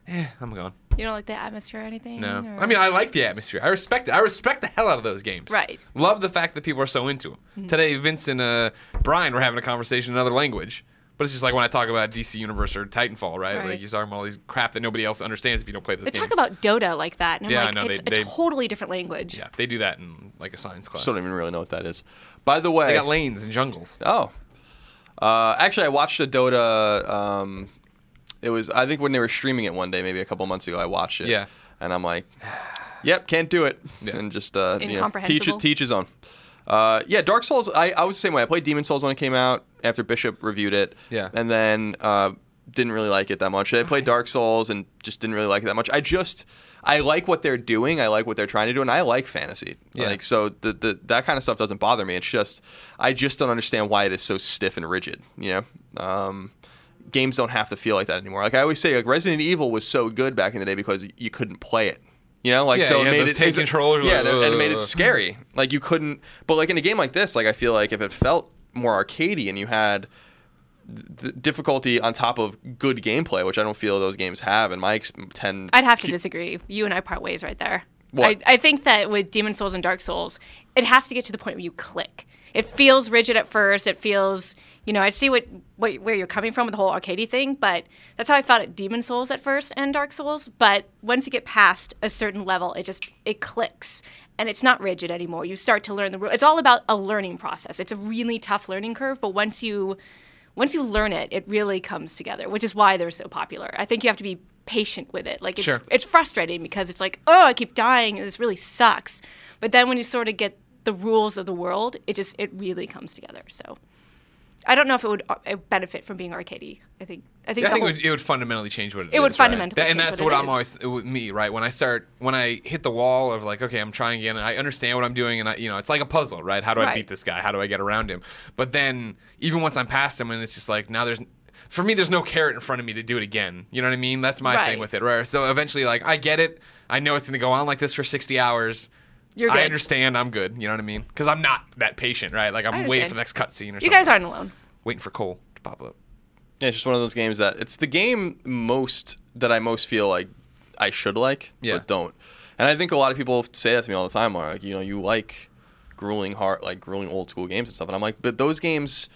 eh, I'm gone. You don't like the atmosphere or anything? No, or- I mean I like the atmosphere. I respect it. I respect the hell out of those games. Right. Love the fact that people are so into them. Today, Vince and uh, Brian were having a conversation in another language. But it's just like when I talk about DC Universe or Titanfall, right? Right. Like you're talking about all these crap that nobody else understands if you don't play those They games. talk about Dota like that, and I'm Yeah, I like, know, it's they- a they- totally different language. yeah, they do that in like a science class. still don't even really know what that is. By the way, They got lanes and jungles. Oh. Uh, actually, I watched a Dota. Um, it was I think when they were streaming it one day, maybe a couple months ago. I watched it. Yeah. And I'm like, yep, can't do it. Yeah. And just uh, you know, teach Incomprehensible. it, teach his own. Uh, yeah, Dark Souls. I, I was the same way. I played Demon Souls when it came out after Bishop reviewed it. Yeah. And then uh, didn't really like it that much. I played Dark Souls and just didn't really like it that much. I just I like what they're doing. I like what they're trying to do, and I like fantasy. Yeah. Like so, the, the that kind of stuff doesn't bother me. It's just I just don't understand why it is so stiff and rigid. You know. Um, games don't have to feel like that anymore. Like I always say, like Resident Evil was so good back in the day because you couldn't play it. You know, like Yeah, so it had made those it take it's- controllers, Yeah, like, and it- and it made it uh, scary. Like you couldn't. But like in a game like this, like I feel like if it felt more arcadey and you had the difficulty on top of good gameplay, which I don't feel those games have, in my ex- ten. I'd have to disagree. You and I part ways right there. What? I, I think that with Demon Souls and Dark Souls, it has to get to the point where you click. It feels rigid at first. It feels, you know, I see what, what where you're coming from with the whole arcadey thing, but that's how I felt at Demon Souls at first and Dark Souls. But once you get past a certain level, it just it clicks and it's not rigid anymore. You start to learn the rules. It's all about a learning process. It's a really tough learning curve, but once you once you learn it, it really comes together, which is why they're so popular. I think you have to be patient with it. Like it's Sure. it's frustrating because it's like, oh, I keep dying and this really sucks. But then when you sort of get the rules of the world, it just it really comes together. So I don't know if it would uh, benefit from being arcadey. I think I think Yeah, I think it would, it would fundamentally change what it, It would is, right? fundamentally That- and that's what what, I'm always with me, right? When I start, when I hit the wall of like, okay, I'm trying again, and I understand what I'm doing, and I, you know, it's like a puzzle, right? How do I Right. beat this guy? How do I get around him? But then, even once I'm past him, and it's just like now there's. For me, there's no carrot in front of me to do it again. You know what I mean? That's my Right. thing with it. Right? So eventually, like, I get it. I know it's going to go on like this for 60 hours. You're I understand. I'm good. You know what I mean? Because I'm not that patient, right? Like I'm waiting understand. for the next cutscene or something. You guys aren't alone. waiting for Cole to pop up. Yeah, it's just one of those games that it's the game most that I most feel like I should like, Yeah. but don't. And I think a lot of people say that to me all the time. Are Like, you know, you like grueling hard, like grueling old school games and stuff. And I'm like, but those games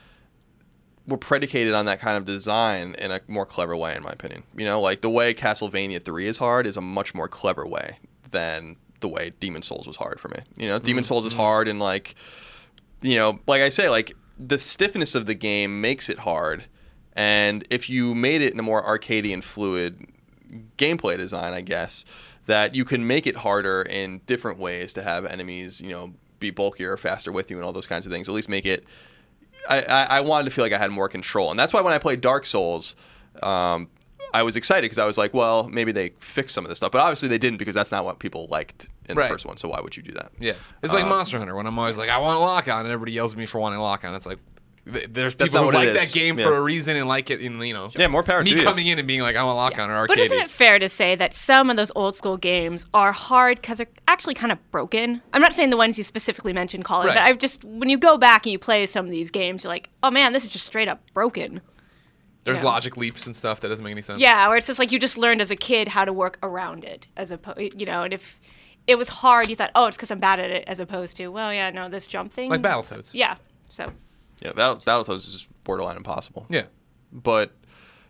were predicated on that kind of design in a more clever way, in my opinion. You know, like the way Castlevania 3 is hard is a much more clever way than the way Demon Souls was hard for me. You know, Demon Souls is hard and like, you know, like I say, like the stiffness of the game makes it hard. And if you made it in a more arcadey and fluid gameplay design, I guess, that you can make it harder in different ways to have enemies, you know, be bulkier or faster with you and all those kinds of things. At least make it. I, I, I wanted to feel like I had more control, and that's why when I played Dark Souls, um, I was excited because I was like, well, maybe they fixed some of this stuff, but obviously they didn't because that's not what people liked in Right. the first one. So why would you do that? Yeah, it's like Um, Monster Hunter when I'm always like, I want a lock on, and everybody yells at me for wanting a lock on. It's like there's people who like that game Yeah. for a reason and like it in you know. Yeah, more power Me to you. coming in and being like, I want a lock on or arcade. But isn't it fair to say that some of those old school games are hard because they're actually kind of broken? I'm not saying the ones you specifically mentioned, Colin, Right. but I've just when you go back and you play some of these games, you're like, oh man, this is just straight up broken. There's Yeah. logic leaps and stuff that doesn't make any sense. Yeah, where it's just like you just learned as a kid how to work around it, as opposed, you know, and if it was hard, you thought, oh, it's because I'm bad at it, as opposed to, well, yeah, no, this jump thing. like Battletoads. Yeah. So Yeah, Battle, Battletoads is borderline impossible. Yeah. but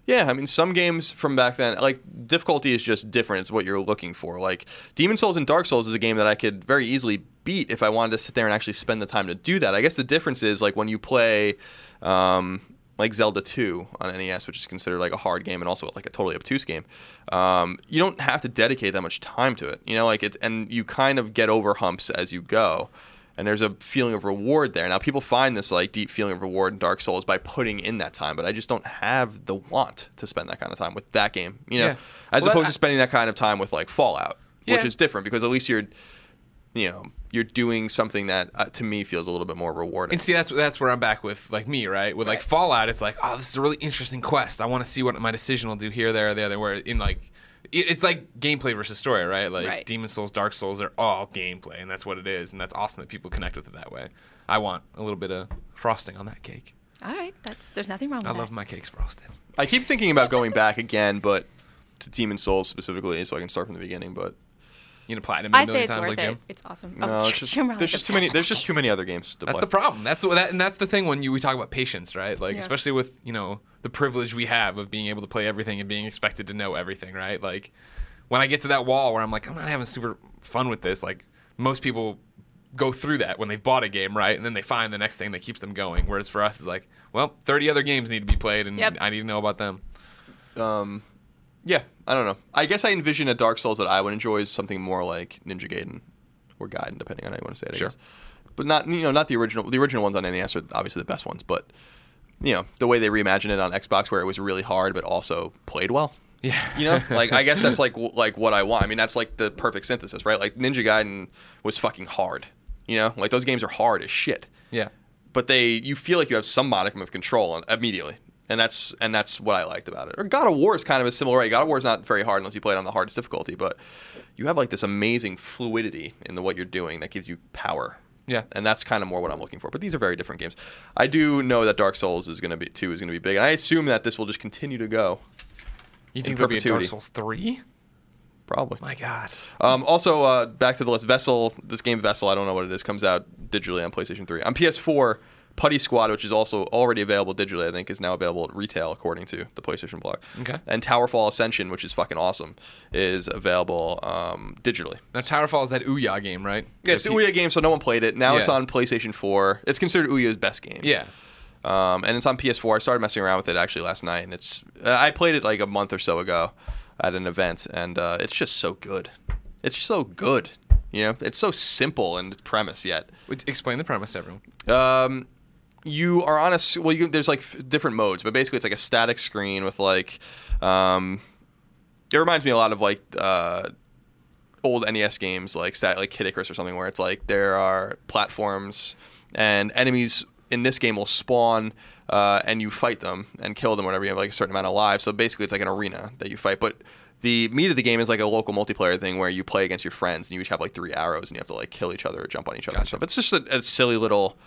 yeah, I mean, some games from back then, like difficulty is just different. It's what you're looking for. Like Demon Souls and Dark Souls is a game that I could very easily beat if I wanted to sit there and actually spend the time to do that. I guess the difference is like when you play, um, like Zelda 2 on NES, which is considered like a hard game and also like a totally obtuse game. Um, you don't have to dedicate that much time to it. You know, like it's and you kind of get over humps as you go and there's a feeling of reward there. Now people find this like deep feeling of reward in Dark Souls by putting in that time, but I just don't have the want to spend that kind of time with that game. You know, Yeah. as Well, opposed I- to spending that kind of time with like Fallout, which is different because at least you're, you know, you're doing something that uh, to me feels a little bit more rewarding. And see, that's that's where I'm back with like me, right? With like Fallout, it's like, oh, this is a really interesting quest. I want to see what my decision will do here, there, there, there. Where in like, it, it's like gameplay versus story, right? Like Right. Demon Souls, Dark Souls, are all gameplay, and that's what it is, and that's awesome that people connect with it that way. I want a little bit of frosting on that cake. all right, that's there's nothing wrong with that. I that. love my cakes frosted. I keep thinking about going back again, but to Demon Souls specifically, so I can start from the beginning. But You know, platinum it a I say million it's times worth like it. Jim. It's awesome. no, oh, it's just Jim there's just too many there's just too many other games to That's play. the problem. That's what that, and that's the thing when you we talk about patience, right? Like Yeah. especially with you know the privilege we have of being able to play everything and being expected to know everything, right? Like when I get to that wall where I'm like, I'm not having super fun with this. Like most people go through that when they've bought a game, right? And then they find the next thing that keeps them going. Whereas for us, it's like, well, 30 other games need to be played, and Yep. I need to know about them. Um, yeah, I don't know. I guess I envision a Dark Souls that I would enjoy is something more like Ninja Gaiden or Gaiden, depending on how you want to say it. I Sure. guess. But not you know not the original. The original ones on NES are obviously the best ones, but you know the way they reimagined it on Xbox, where it was really hard but also played well. Yeah. You know, like I guess that's like like what I want. I mean, that's like the perfect synthesis, right? Like Ninja Gaiden was fucking hard. You know, like those games are hard as shit yeah. but they you feel like you have some modicum of control on- immediately and that's and that's what i liked about it or god of war is kind of a similar way god of war is not very hard unless you play it on the hardest difficulty but you have like this amazing fluidity in the what you're doing that gives you power Yeah. and that's kind of more what i'm looking for but these are very different games i do know that dark souls is going to be 2 is going to be big and i assume that this will just continue to go You think there'll be a Dark. Souls 3? probably My God. Um, also, uh, back to the list. Vessel, this game Vessel, I don't know what it is, comes out digitally on PlayStation 3. On PS4, Putty Squad, which is also already available digitally, I think, is now available at retail, according to the PlayStation blog. Okay. And Towerfall Ascension, which is fucking awesome, is available um, digitally. Now Towerfall is that Ouya game, right? Yeah, it's the Ouya game, so no one played it. Now it's on PlayStation 4. It's considered Ouya's best game. Yeah. Um, and it's on PS4. I started messing around with it actually last night, and it's uh, I played it like a month or so ago at an event, and uh, it's just so good. It's so good. You know, it's so simple in its premise yet. Explain the premise to everyone. Um, you are on a well. You, there's like different modes, but basically it's like a static screen with like. Um, it reminds me a lot of like uh, old NES games, like stat, like Kid Icarus or something, where it's like there are platforms and enemies in this game will spawn. Uh, and you fight them and kill them whenever you have like a certain amount of lives. So basically, it's like an arena that you fight. But the meat of the game is like a local multiplayer thing where you play against your friends and you each have like three arrows and you have to like kill each other or jump on each other and stuff. It's just a, a silly little,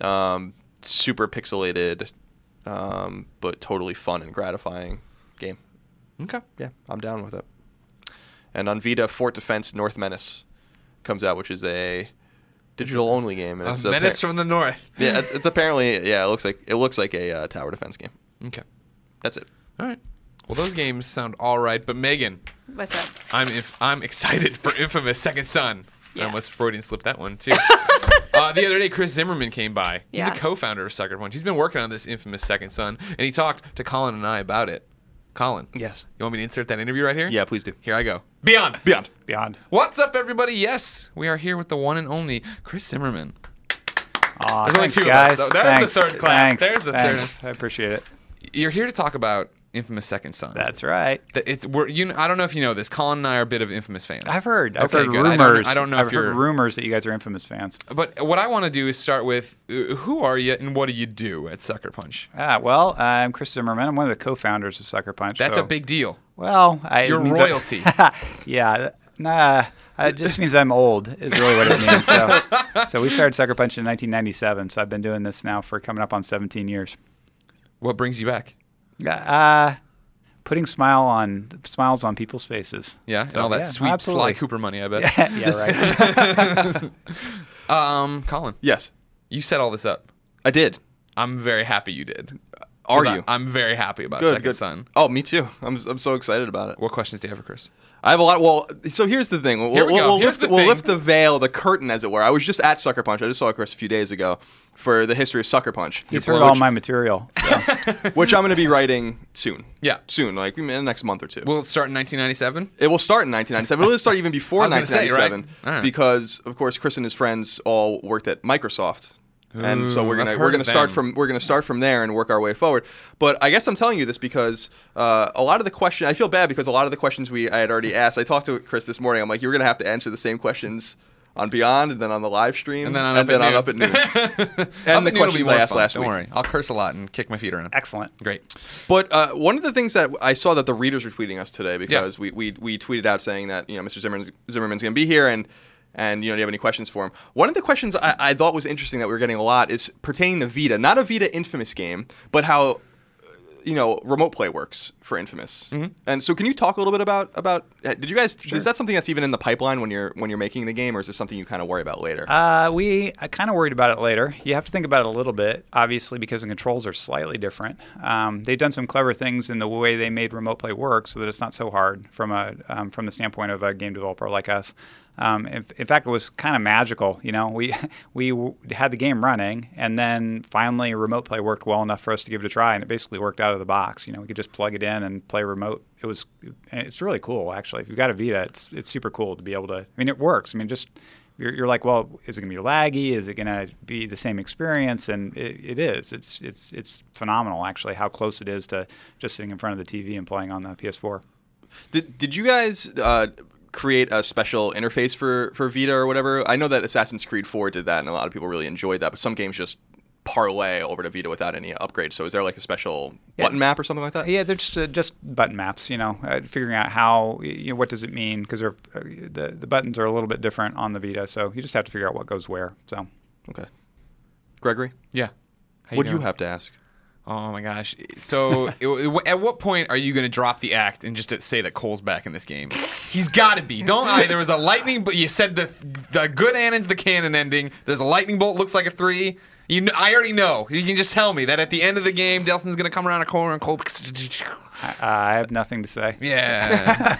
um, super pixelated, um, but totally fun and gratifying game. Okay. Yeah, I'm down with it. And on Vita, Fort Defense North Menace comes out, which is a digital only game. And A it's menace appar- from the north. yeah, it's- it's apparently yeah. It looks like it looks like a uh, tower defense game. Okay. That's it. All right. Well, those games sound all right, but Meghan, What's up? I'm inf- I'm excited for Infamous Second Son. I almost Freudian slipped that one too. uh, the other day, Chris Zimmerman came by. He's Yeah. a co-founder of Sucker Punch. He's been working on this Infamous Second Son, and he talked to Colin and I about it. Colin, Yes. you want me to insert that interview right here? Yeah, please do. Here I go. Beyond. Beyond. Beyond. What's up, everybody? Yes, we are here with the one and only Chris Zimmerman. Aw, There's only thanks, two of us, guys. though. There's the Thanks. third clap. Thanks. There's the Thanks. third. I appreciate it. You're here to talk about Infamous Second Son. That's right. It's we're you. I don't know if you know this. Colin and I are a bit of Infamous fans. I've heard. I've Okay, heard good. I don't- rumors. I don't know I've if you're- rumors that you guys are infamous fans. But what I want to do is start with uh, who are you and what do you do at Sucker Punch? Ah, well, I'm Chris Zimmerman. I'm one of the co-founders of Sucker Punch. That's so- a big deal. Well, I, You're means I- royalty. yeah. Nah. It just means I'm old. Is really what it means. So, so we started Sucker Punch in 1997. So I've been doing this now for coming up on 17 years. What brings you back? Uh, putting smile on smiles on people's faces. Yeah, and all that yeah, sweet absolutely. Sly Cooper money. I bet. yeah, right. Um, Colin, Yes, you set all this up. I did. I'm very happy you did. Are 'Cause I- you? I'm very happy about good. Second good. Son. Oh, me too. I'm I'm so excited about it. What questions do you have for Chris? I have a lot. Well, so here's the thing. We'll, Here we we'll, go. we'll Here's lift the the, we'll thing. lift the veil, the curtain, as it were. I was just at Sucker Punch. I just saw Chris a few days ago for the history of Sucker Punch, He's which, heard all my material. so. which I'm going to be writing soon. Yeah. soon, like in the next month or two. Will it start in 1997? It will start in 1997. It'll start even before I was gonna say, 1997 right? Because, of course, Chris and his friends all worked at Microsoft. And so we're gonna we're gonna start them. from we're gonna start from there and work our way forward. But I guess I'm telling you this because uh, a lot of the question I feel bad because a lot of the questions we I had already asked. I talked to Chris this morning. I'm like, you're gonna have to answer the same questions on Beyond and then on the live stream And then on and Up then at on Noon. Up at Noon. And at the Noon will be questions more I asked fun. last Don't week. worry. I'll curse a lot and kick my feet around. Excellent. Great. But uh, one of the things that I saw that the readers were tweeting us today because we, we we tweeted out saying that you know Mr. Zimmerman's, Zimmerman's going to be here and and you know do you have any questions for him? One of the questions I, I thought was interesting that we were getting a lot is pertaining to Vita, not a Vita Infamous game, but how uh, you know remote play works for Infamous. And so, can you talk a little bit about about uh, did you guys is that something that's even in the pipeline when you're when you're making the game, or is this something you kind of worry about later? Uh, we I kind of worried about it later. You have to think about it a little bit, obviously, because the controls are slightly different. Um, they've done some clever things in the way they made remote play work, so that it's not so hard from a um, from the standpoint of a game developer like us. Um, in, in fact, it was kind of magical. You know, we we w- had the game running, and then finally, remote play worked well enough for us to give it a try, and it basically worked out of the box. You know, we could just plug it in and play remote. It was it's really cool, actually. If you've got a Vita, it's it's super cool to be able to. I mean, it works. I mean, just you're, you're like, well, is it going to be laggy? Is it going to be the same experience? And it, it is. It's it's it's phenomenal, actually, how close it is to just sitting in front of the TV and playing on the PS4. Did, did you guys uh, create a special interface for, for Vita or whatever? I know that Assassin's Creed 4 did that, and a lot of people really enjoyed that, but some games just parlay over to Vita without any upgrades. So is there like a special button map or something like that? Yeah, they're just uh, just button maps. You know, uh, figuring out how you know, what does it mean because uh, the the buttons are a little bit different on the Vita, so you just have to figure out what goes where. So Okay. Gregory, Yeah. How what do you have to ask? Oh my gosh. So, it- it- at what point are you going to drop the act and just say that Cole's back in this game? He's got to be. Don't I? There was a lightning, but you said the the good annon's the canon ending. There's a lightning bolt, looks like a three. You, I already know. You can just tell me that at the end of the game, Delsin's going to come around a corner and Cole. I, I have nothing to say. Yeah.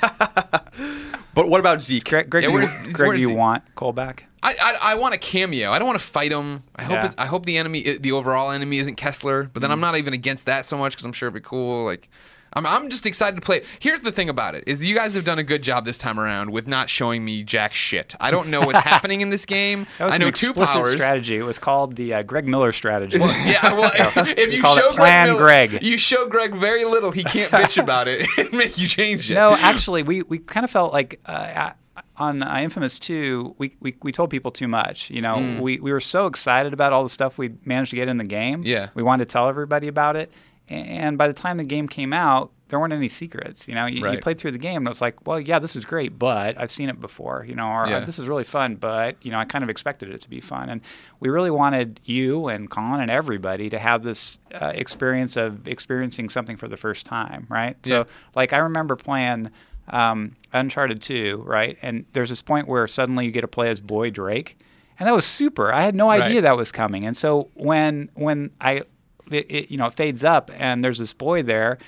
But what about Zeke? Greg, Greg, Yeah, do you- where's- Greg, where's do you he? want Cole back? I, I I want a cameo. I don't want to fight him. I hope Yeah. it's, I hope the enemy, the overall enemy, isn't Kessler. But Mm. then I'm not even against that so much because I'm sure it'd be cool. Like, I'm I'm just excited to play it. Here's the thing about it: is you guys have done a good job this time around with not showing me jack shit. I don't know what's happening in this game. I know two powers. strategy. It was called the uh, Greg Miller strategy. Yeah, well, if you show Greg, Miller- Greg. you show Greg very little, he can't bitch about it and make you change it. No, actually, we, we kind of felt like uh, on uh, Infamous 2, we, we, we told people too much. You know, Mm. we, we were so excited about all the stuff we managed to get in the game. Yeah. We wanted to tell everybody about it. And by the time the game came out, there weren't any secrets. You know, you, you played through the game and it was like, well, yeah, this is great, but I've seen it before. You know, or Yeah. this is really fun, but you know, I kind of expected it to be fun. And we really wanted you and Colin and everybody to have this uh, experience of experiencing something for the first time, right? Yeah. So, like, I remember playing um, Uncharted 2, right? And there's this point where suddenly you get to play as Boy Drake, and that was super. I had no idea Right. that was coming. And so when when I it, it, you know it fades up and there's this boy there,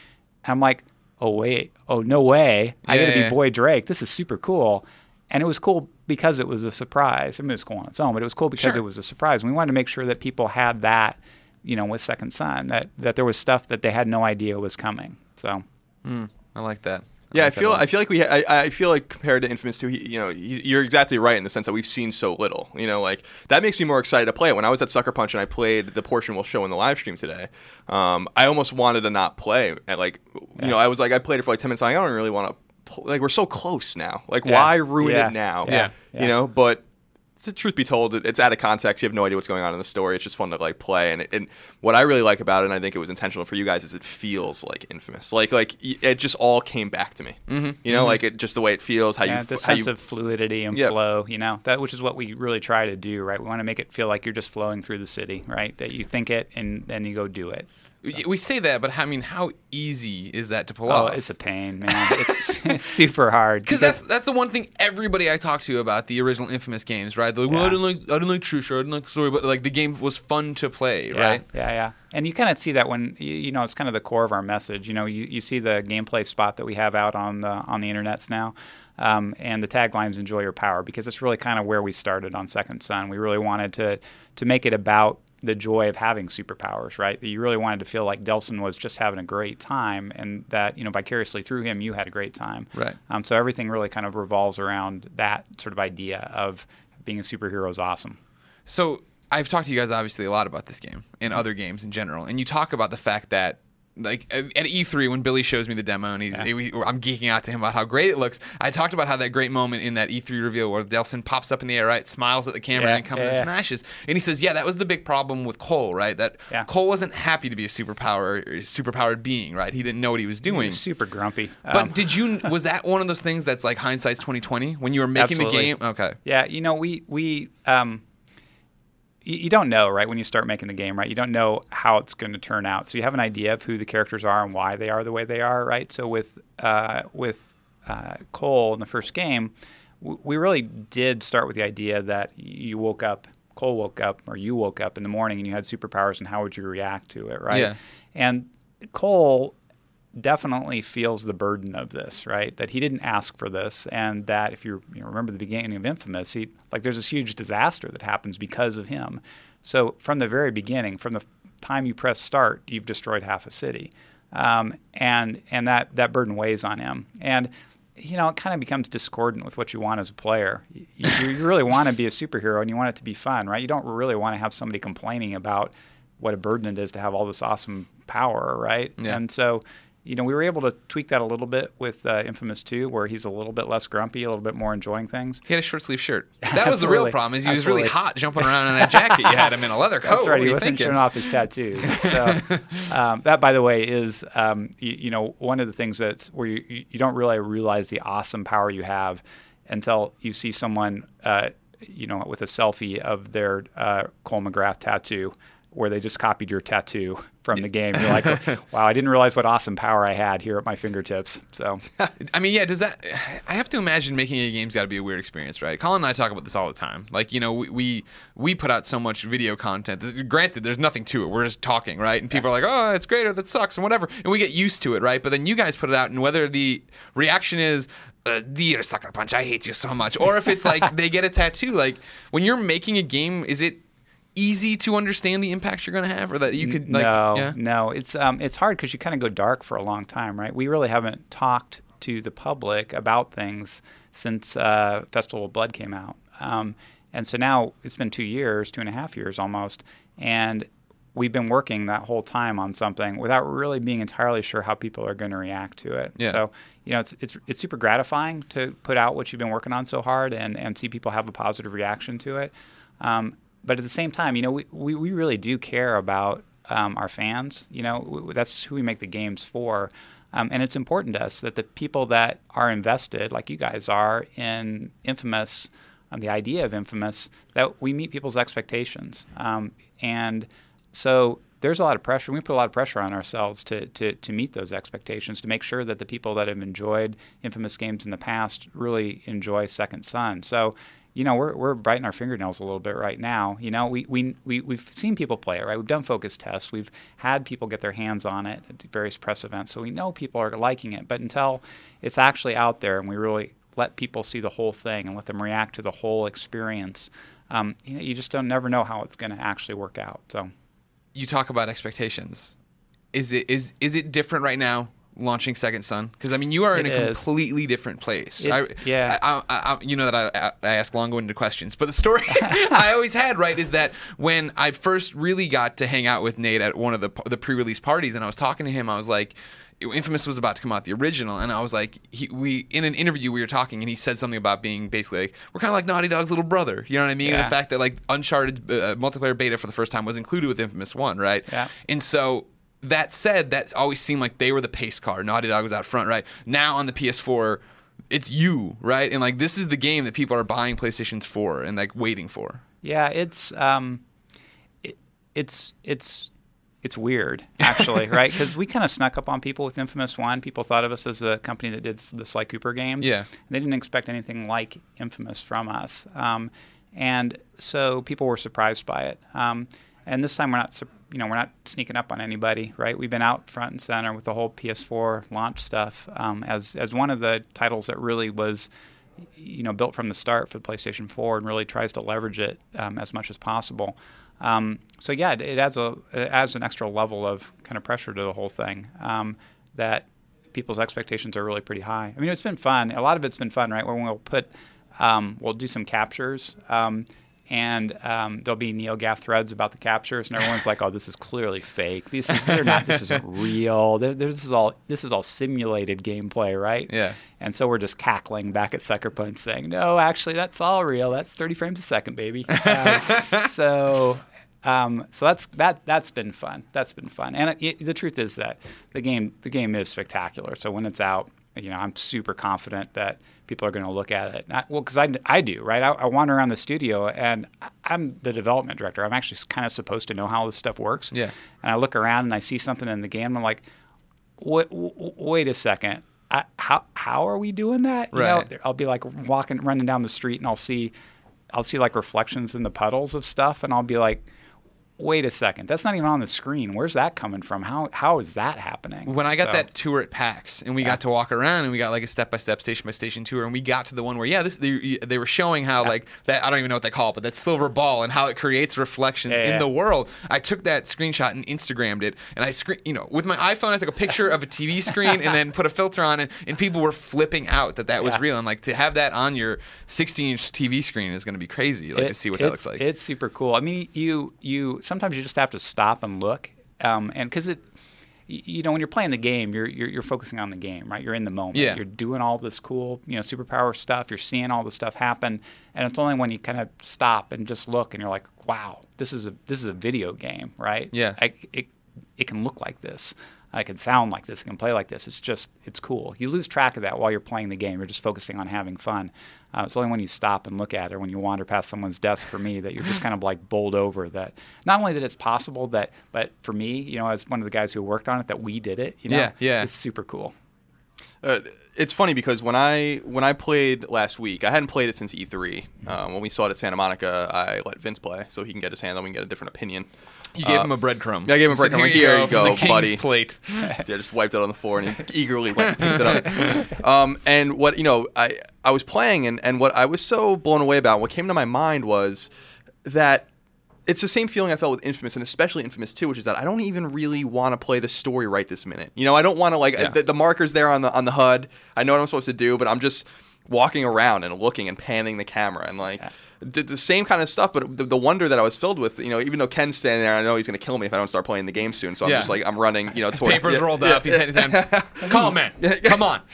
I'm like, oh wait, oh no way, I got to Yeah, be. Boy Drake. This is super cool, and it was cool because it was a surprise. I mean, it's cool on its own, but it was cool because Sure. it was a surprise. And we wanted to make sure that people had that, you know, with Second Son, that that there was stuff that they had no idea was coming. So. Hmm, I like that. Yeah, I like that a feel. I feel like we I, I feel like compared to Infamous 2, he, you know, he, you're exactly right in the sense that we've seen so little. You know, like that makes me more excited to play it. When I was at Sucker Punch and I played the portion we'll show in the live stream today, um, I almost wanted to not play. And like, you know, I was like, I played it for like 10 minutes. Like, I don't really want to. Like we're so close now. Like Yeah. why ruin Yeah. it now? Yeah. You know, but the truth be told, it's out of context. You have no idea what's going on in the story. It's just fun to like play. And, it, and what I really like about it, and I think it was intentional for you guys, is it feels like Infamous. Like like it just all came back to me. Mm-hmm. You know, like it just the way it feels, how yeah, you the how sense you of fluidity and Yeah. flow, you know, that which is what we really try to do, right? We want to make it feel like you're just flowing through the city, right? That you think it and then you go do it. We say that, but I mean, how easy is that to pull Oh, off? it's a pain, man. It's, it's super hard Because that's that's the one thing everybody I talk to about the original Infamous games, right? They're like, well, I didn't like I didn't like True I didn't like the story, but like the game was fun to play, yeah, right? Yeah, yeah. And you kind of see that when you, you know it's kind of the core of our message. You know, you, you see the gameplay spot that we have out on the on the internets now, um, and the taglines "Enjoy Your Power" because it's really kind of where we started on Second Son. We really wanted to to make it about the joy of having superpowers, right? That you really wanted to feel like Delsin was just having a great time, and that you know vicariously through him you had a great time. Right. Um, so everything really kind of revolves around that sort of idea of being a superhero is awesome. So I've talked to you guys obviously a lot about this game and other games in general, and you talk about the fact that. Like at at E3, when Billy shows me the demo and he's, we- I'm geeking out to him about how great it looks. I talked about how that great moment in that E3 reveal where Delsin pops up in the air, right, smiles at the camera, Yeah, and comes yeah, and yeah. smashes. And he says, "Yeah, that was the big problem with Cole, right? That Yeah. Cole wasn't happy to be a superpower, superpowered being, right? He didn't know what he was He doing. was super grumpy. But Um, did you? Was that one of those things that's like hindsight's twenty twenty when you were making Absolutely. the game? Okay. Yeah, you know, we we um, you, you don't know, right, when you start making the game, right? You don't know how it's going to turn out. So you have an idea of who the characters are and why they are the way they are, right? So with uh, with uh, Cole in the first game, w- we really did start with the idea that you woke up, Cole woke up, or you woke up in the morning and you had superpowers, and how would you react to it, right? Yeah. And Cole definitely feels the burden of this, right? That he didn't ask for this, and that if you, you know, remember the beginning of Infamous, he like there's this huge disaster that happens because of him. So from the very beginning, from the time you press start, you've destroyed half a city, um, and and that that burden weighs on him, and you know it kind of becomes discordant with what you want as a player. You, you really want to be a superhero, and you want it to be fun, right? You don't really want to have somebody complaining about what a burden it is to have all this awesome power, right? Yeah. And so, you know, we were able to tweak that a little bit with uh, Infamous 2, where he's a little bit less grumpy, a little bit more enjoying things. He had a short sleeve shirt. That was the real problem. Is he was really hot jumping around in that jacket. You had him in a leather coat. That's right. were He wasn't thinking? showing off his tattoos. So um, that, by the way, is um, you, you know one of the things that's where you, you you don't really realize the awesome power you have until you see someone uh, you know with a selfie of their uh, Cole McGrath tattoo. Where they just copied your tattoo from the game. You're like, wow, I didn't realize what awesome power I had here at my fingertips. So, I mean, yeah. Does that? I have to imagine making a game's got to be a weird experience, right? Colin and I talk about this all the time. Like, you know, we we, we put out so much video content. This- Granted, there's nothing to it. We're just talking, right? And people are like, "Oh, it's great," or "That sucks," and whatever. And we get used to it, right? But then you guys put it out, and whether the reaction is. Uh, dear sucker punch, I hate you so much. Or if it's like they get a tattoo, like when you're making a game, is it easy to understand the impacts you're gonna have, or that you could like, no, yeah, no, it's um, it's hard because you kind of go dark for a long time, right? We really haven't talked to the public about things since uh, Festival of Blood came out, um, and so now it's been two years, two and a half years almost, and we've been working that whole time on something without really being entirely sure how people are going to react to it. Yeah. So you know, it's it's it's super gratifying to put out what you've been working on so hard and and see people have a positive reaction to it. Um, but at the same time, you know, we, we, we really do care about um, our fans. You know, w- w- that's who we make the games for. Um, and it's important to us that the people that are invested, like you guys are, in Infamous, um, the idea of Infamous, that we meet people's expectations. Um, and so there's a lot of pressure. We put a lot of pressure on ourselves to, to, to meet those expectations, to make sure that the people that have enjoyed Infamous games in the past really enjoy Second Son. So you know, we're, we're biting our fingernails a little bit right now. You know, we, we, we, we've seen people play it, right? We've done focus tests. We've had people get their hands on it at various press events. So we know people are liking it. But until it's actually out there and we really let people see the whole thing and let them react to the whole experience, um, you, know, you just don't never know how it's going to actually work out. So you talk about expectations. Is it is is it different right now launching Second Son? Because I mean, you are in It a is. completely different place. It- I, yeah. I, I, you know that I, I ask long-winded questions, but the story I always had right is that when I first really got to hang out with Nate at one of the the pre-release parties, and I was talking to him, I was like. Infamous was about to come out the original, and I was like, he, we in an interview we were talking, and he said something about being basically like we're kind of like Naughty Dog's little brother, you know what I mean? And the fact that like Uncharted uh, multiplayer beta for the first time was included with Infamous One, right? Yeah. And so that said, that's always seemed like they were the pace car. Naughty Dog was out front, right? Now on the PS4, it's you, right? And like this is the game that people are buying PlayStations for and like waiting for. Yeah, it's um, it, it's it's it's weird actually, right? Because we kind of snuck up on people with Infamous One. People thought of us as a company that did the Sly Cooper games. Yeah. and they didn't expect anything like Infamous from us, um, and so people were surprised by it. Um, and this time we're not, sur- you know, we're not sneaking up on anybody, right? We've been out front and center with the whole PS4 launch stuff um, as as one of the titles that really was you know built from the start for the PlayStation 4 and really tries to leverage it um, as much as possible. Um, so yeah, it, it adds a it adds an extra level of kind of pressure to the whole thing um, that people's expectations are really pretty high. I mean, it's been fun. A lot of it's been fun, right? Where we'll put um, we'll do some captures. Um, and um, there'll be NeoGAF threads about the captures, and everyone's like, "Oh, this is clearly fake. This is they're not. This isn't real. There- This is all this is all simulated gameplay, right?" Yeah. And so we're just cackling back at Sucker Punch, saying, "No, actually, that's all real. That's 30 frames a second, baby." Um, so, um, so that's that. That's been fun. That's been fun. And it, it- the truth is that the game the game is spectacular. So when it's out, you know, I'm super confident that people are going to look at it. I, well, because I, I do, right? I, I wander around the studio and I'm the development director. I'm actually kind of supposed to know how this stuff works. Yeah. And I look around and I see something in the game. And I'm like, wait, wait a second. I, how how are we doing that? You Right. know, I'll be like walking, running down the street, and I'll see, I'll see like reflections in the puddles of stuff, and I'll be like, wait a second, that's not even on the screen. Where's that coming from? How how is that happening? When I got So- that tour at PAX and we got to walk around and we got like a step by step, station by station tour, and we got to the one where yeah, this they, they were showing how like that I don't even know what they call it, but that silver ball and how it creates reflections Yeah, in the world. I took that screenshot and Instagrammed it, and I screen you know with my iPhone I took a picture of a TV screen and then put a filter on it, and people were flipping out that that was Yeah. real. And like to have that on your 16 inch TV screen is going to be crazy. Like to see what that looks like. It's super cool. I mean, you you sometimes you just have to stop and look, um, and because it, you know, when you're playing the game, you're, you're you're focusing on the game, right? You're in the moment. Yeah. You're doing all this cool, you know, superpower stuff. You're seeing all this stuff happen, and it's only when you kind of stop and just look, and you're like, wow, this is a this is a video game, right? Yeah. I, it it can look like this. I can sound like this. It can play like this. It's just, it's cool. You lose track of that while you're playing the game. You're just focusing on having fun. Uh, it's only when you stop and look at it, or when you wander past someone's desk, for me, that you're just kind of like bowled over that. Not only that it's possible that, but for me, you know, as one of the guys who worked on it, that we did it. You know, Yeah, yeah. It's super cool. Uh, it's funny because when I when I played last week, I hadn't played it since E3. Um, when we saw it at Santa Monica, I let Vince play so he can get his hands on. We can get a different opinion. You gave uh, him a breadcrumb. I gave him a breadcrumb. Like, Here "Here you go, king's buddy." plate. yeah, just wiped it on the floor and he eagerly went and picked it up. Um, and what you know, I I was playing and and what I was so blown away about, what came to my mind was that it's the same feeling I felt with Infamous and especially Infamous 2, which is that I don't even really want to play the story right this minute. You know, I don't want to like Yeah. the, the markers there on the on the HUD. I know what I'm supposed to do, but I'm just walking around and looking and panning the camera and like the, the same kind of stuff. But the, the wonder that I was filled with, you know, even though Ken's standing there, I know he's going to kill me if I don't start playing the game soon. So I'm just like I'm running, you know, towards Papers yeah, rolled yeah, up. He's had his hand. Calm, man. Come on.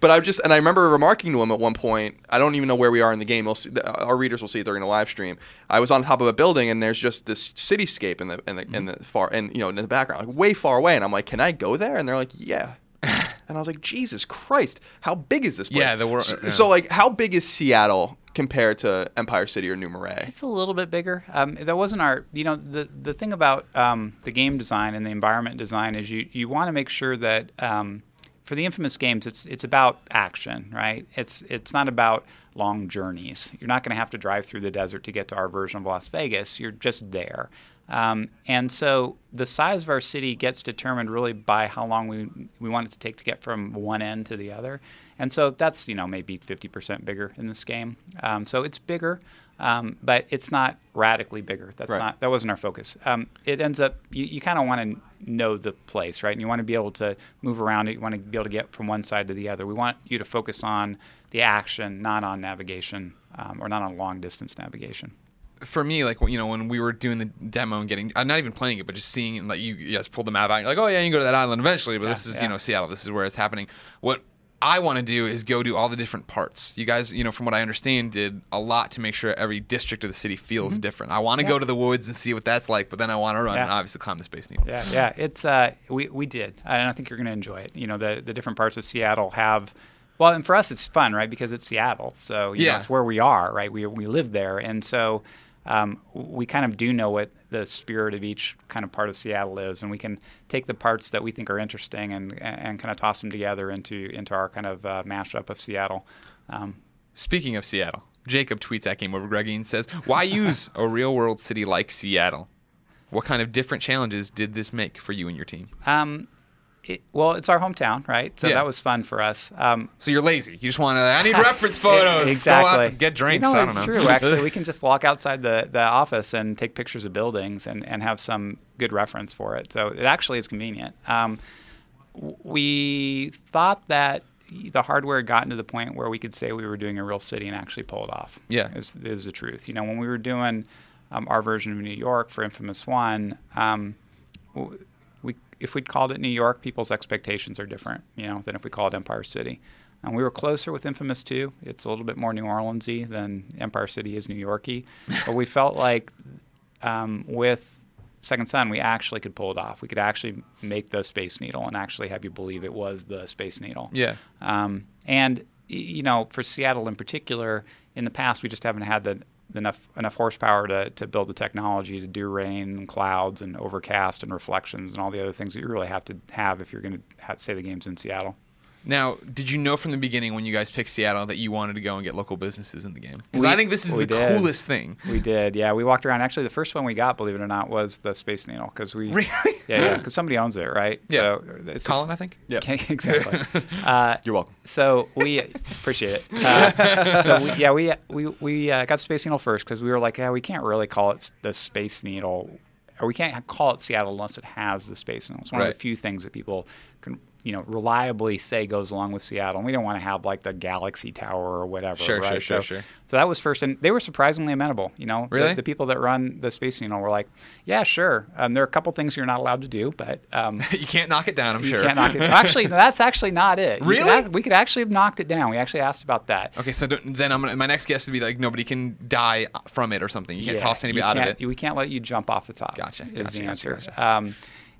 but I just and I remember remarking to him at one point. I don't even know where we are in the game. We'll see, uh, our readers will see it during the live stream. I was on top of a building and there's just this cityscape in the in the in mm-hmm. the far and you know in the background, like way far away. And I'm like, can I go there? And they're like, yeah. and I was like, Jesus Christ, how big is this place? Yeah, the world. So, yeah. so, like, how big is Seattle compared to Empire City or New Marais? It's a little bit bigger. Um, that wasn't our, you know, the the thing about um, the game design and the environment design is you you want to make sure that um, for the infamous games, it's it's about action, right? It's it's not about long journeys. You're not going to have to drive through the desert to get to our version of Las Vegas. You're just there. Um, and so the size of our city gets determined really by how long we we want it to take to get from one end to the other. And so that's you know maybe 50% bigger in this game. Um, so it's bigger, um, but it's not radically bigger. That's Right. not that wasn't our focus. Um, it ends up you, you kind of want to know the place, right? And you want to be able to move around it. You want to be able to get from one side to the other. We want you to focus on the action, not on navigation um, or not on long distance navigation. For me, like you know, when we were doing the demo and getting, I'm not even playing it, but just seeing like you, you guys pull the map out, you're like, oh yeah, you can go to that island eventually, but this is yeah. you know Seattle, this is where it's happening. What I want to do is go do all the different parts. You guys, you know, from what I understand, did a lot to make sure every district of the city feels different. I want to go to the woods and see what that's like, but then I want to run Mm-hmm. Yeah. and obviously climb the space needle. Yeah, yeah, it's uh, we we did, and I think you're going to enjoy it. You know, the the different parts of Seattle have, well, and for us it's fun, right? Because it's Seattle, so you know, Yeah. it's where we are, right? We we live there, and so um, we kind of do know what the spirit of each kind of part of Seattle is, and we can take the parts that we think are interesting and and kind of toss them together into into our kind of uh, mashup of Seattle. Um, Speaking of Seattle, Jacob tweets at Game Over Greggy and says, "Why use a real world city like Seattle? What kind of different challenges did this make for you and your team? um, it, well, it's our hometown, right? So Yeah. that was fun for us. Um, So you're lazy. You just want to. I need reference photos. exactly. Go out to get drinks. You know, I don't it's know. true. Actually, we can just walk outside the, the office and take pictures of buildings and, and have some good reference for it. So it actually is convenient. Um, we thought that the hardware had gotten to the point where we could say we were doing a real city and actually pull it off. Yeah. is, is the truth. You know, when we were doing um, our version of New York for Infamous One, um, if we'd called it New York, people's expectations are different, you know, than if we called it Empire City. And we were closer with Infamous 2. It's a little bit more New Orleansy than Empire City is New Yorky, but we felt like um, with Second Son, we actually could pull it off. We could actually make the Space Needle and actually have you believe it was the Space Needle. Yeah. Um, and you know, for Seattle in particular, in the past we just haven't had the, the enough enough horsepower to, to build the technology to do rain, and clouds, and overcast, and reflections, and all the other things that you really have to have if you're going to say the game's in Seattle. Now, did you know from the beginning when you guys picked Seattle that you wanted to go and get local businesses in the game? Because I think this is the did. coolest thing. We did, yeah. We walked around. Actually, the first one we got, believe it or not, was the Space Needle because we Really? yeah, yeah, because somebody owns it, right? Yeah. So it's just- Colin, I think. Yeah. Exactly. uh, You're welcome. So we appreciate it. Uh, so we, yeah, we we we uh, got Space Needle first because we were like, yeah, we can't really call it the Space Needle, or we can't call it Seattle unless it has the Space Needle. It's one of the few things that people can you know reliably say goes along with Seattle. And we don't want to have like the Galaxy Tower or whatever. Sure, sure, right? sure, so, sure. So that was first, and they were surprisingly amenable. You know, The- Really? the, people that run the Space Needle were like, yeah, sure. Um, there are a couple things you're not allowed to do, but um, You can't knock it down, I'm you sure. can't knock it. Actually, that's actually not it. You could Really? ac- we could actually have knocked it down. We actually asked about that. Okay, so then I'm gonna, my next guess would be like nobody can die from it or something. You can't Yeah, toss anybody out of it. We can't let you jump off the top. Gotcha, Is gotcha, the gotcha, answer. gotcha. Um,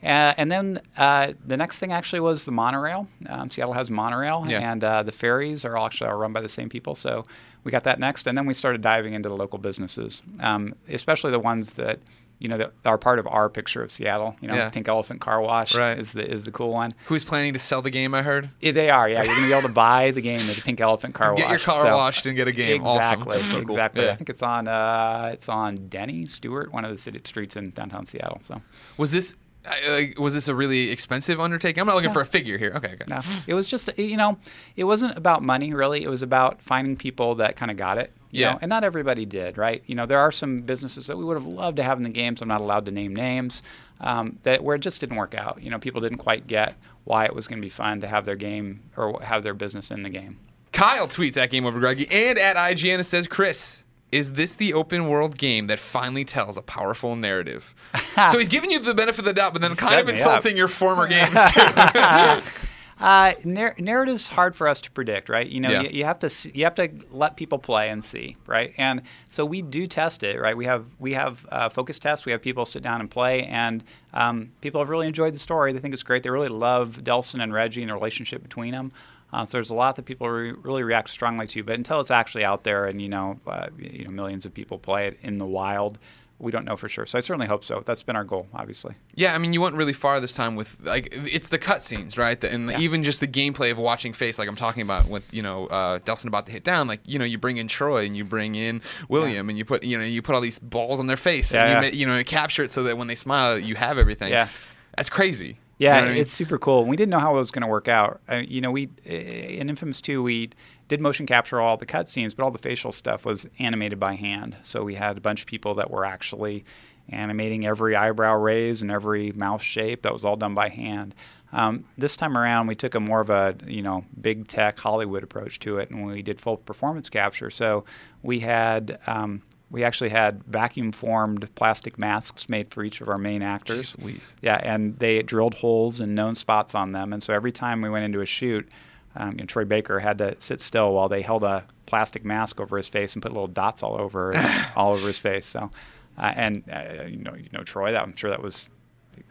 uh, and then uh, the next thing actually was the monorail. Um, Seattle has monorail, Yeah. and uh, the ferries are actually run by the same people. So we got that next, and then we started diving into the local businesses, um, especially the ones that you know that are part of our picture of Seattle. You know, Yeah. Pink Elephant Car Wash Right. is the is the cool one. Who's planning to sell the game? I heard. Yeah, they are. Yeah, you're gonna be able to buy the game at the Pink Elephant Car Get Wash. Get your car so- washed and get a game. Awesome. Exactly. So cool. Exactly. Yeah. I think it's on. Uh, it's on Denny Stewart, one of the city streets in downtown Seattle. So Was this uh, like, was this a really expensive undertaking? I'm not looking for a figure here. Okay, good. no, it was just you know, it wasn't about money really. It was about finding people that kind of got it. you Yeah. know, and not everybody did, right? You know, there are some businesses that we would have loved to have in the games. I'm not allowed to name names. Um, that where it just didn't work out. You know, people didn't quite get why it was going to be fun to have their game or have their business in the game. Kyle tweets at Game Over Greggy and at IGN and says, Chris, is this the open world game that finally tells a powerful narrative? so he's giving you the benefit of the doubt, but then kind set of me up. insulting your former games too. Uh, nar- narrative's hard for us to predict, right? You know, Yeah. you, you have to see, you have to let people play and see, right? And so we do test it, right? We have we have uh, focus tests. We have people sit down and play, and um, people have really enjoyed the story. They think it's great. They really love Delsin and Reggie and the relationship between them. Uh, so there's a lot that people re- really react strongly to, but until it's actually out there and you know, uh, you know, millions of people play it in the wild, we don't know for sure. So I certainly hope so. That's been our goal, obviously. Yeah, I mean, you went really far this time with like it's the cutscenes, right? The, and even just the gameplay of watching face, like I'm talking about with you know uh, Delsin about to hit down. Like you know, you bring in Troy and you bring in William and you put you know you put all these balls on their face Yeah, and you, yeah. you know capture it so that when they smile, you have everything. Yeah. that's crazy. Yeah, You know I mean? it's super cool. We didn't know how it was going to work out. Uh, you know, we uh, in Infamous 2 we did motion capture all the cutscenes, but all the facial stuff was animated by hand. So we had a bunch of people that were actually animating every eyebrow raise and every mouth shape. That was all done by hand. Um, this time around, we took a more of a you know big tech Hollywood approach to it, and we did full performance capture. So we had um, we actually had vacuum formed plastic masks made for each of our main actors. Jeez Yeah, and they drilled holes in known spots on them, and so every time we went into a shoot, um, you know, Troy Baker had to sit still while they held a plastic mask over his face and put little dots all over all over his face. So, uh, and uh, you know, you know Troy, that I'm sure that was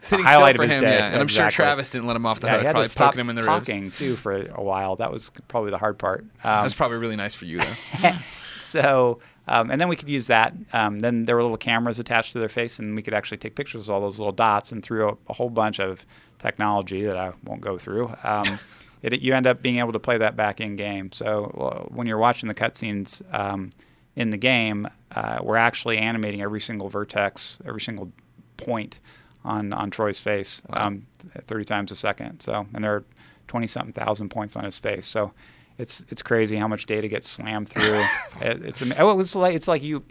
Sitting still for him, day. yeah. And I'm sure Travis didn't let him off the hook, probably poking him in the ribs. talking too for a while. That was probably the hard part. Um, That's probably really nice for you though. so, um, and then we could use that. Um, then there were little cameras attached to their face, and we could actually take pictures of all those little dots. And through a, a whole bunch of technology that I won't go through, um, it, you end up being able to play that back in game. So uh, when you're watching the cutscenes um, in the game, uh, we're actually animating every single vertex, every single point on on Troy's face, um, 30 times a second. So, and there are 20 something thousand points on his face. So it's it's crazy how much data gets slammed through. it, it's oh, it's like it's like you.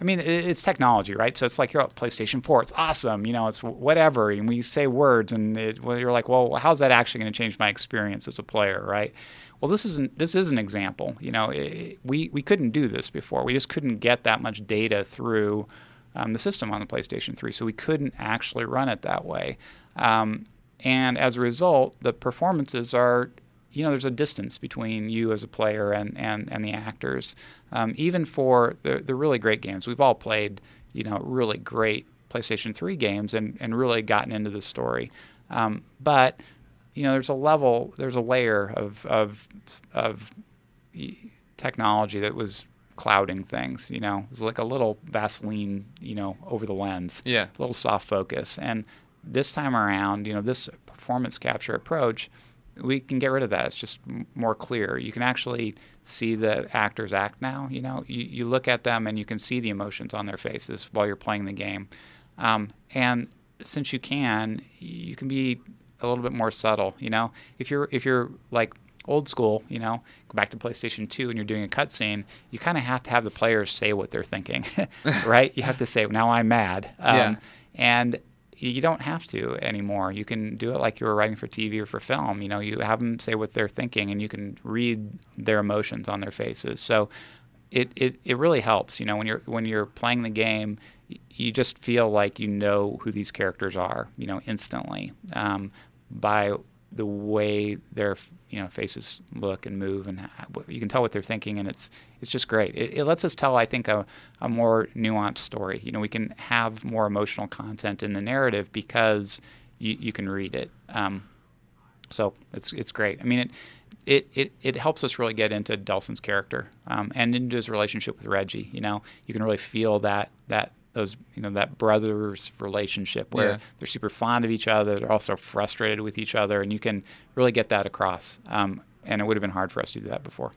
I mean, it, it's technology, right? So it's like you're at PlayStation 4. It's awesome, you know. It's whatever, and we say words, and it, well, you're like, well, how's that actually going to change my experience as a player, right? Well, this isn't. This is an example. You know, it, we we couldn't do this before. We just couldn't get that much data through um, the system on the PlayStation 3, so we couldn't actually run it that way. Um, and as a result, the performances are, you know, there's a distance between you as a player and, and, and the actors. Um, even for the, the really great games, we've all played, you know, really great PlayStation 3 games and, and really gotten into the story. Um, but, you know, there's a level, there's a layer of, of, of technology that was clouding things. You know, it was like a little Vaseline, you know, over the lens. Yeah. A little soft focus. And this time around, you know, this performance capture approach, we can get rid of that. It's just more clear. You can actually see the actors act now. You know, you, you look at them and you can see the emotions on their faces while you're playing the game. Um, and since you can, you can be a little bit more subtle. You know, if you're if you're like old school, you know, go back to PlayStation 2 and you're doing a cutscene, you kind of have to have the players say what they're thinking, right? You have to say, now I'm mad. Um, Yeah. And you don't have to anymore. You can do it like you were writing for TV or for film. You know, you have them say what they're thinking and you can read their emotions on their faces. So it, it, it really helps. You know, when you're when you're playing the game, you just feel like you know who these characters are. You know, instantly um, by the way their you know faces look and move, and you can tell what they're thinking, and it's it's just great. It, it lets us tell, I think, a, a more nuanced story. You know, we can have more emotional content in the narrative because you, you can read it. Um, so it's it's great. I mean, it it, it, it helps us really get into Delsin's character um, and into his relationship with Reggie. You know, you can really feel that that those you know that brothers relationship where Yeah. they're super fond of each other. They're also frustrated with each other, and you can really get that across. Um, and it would have been hard for us to do that before.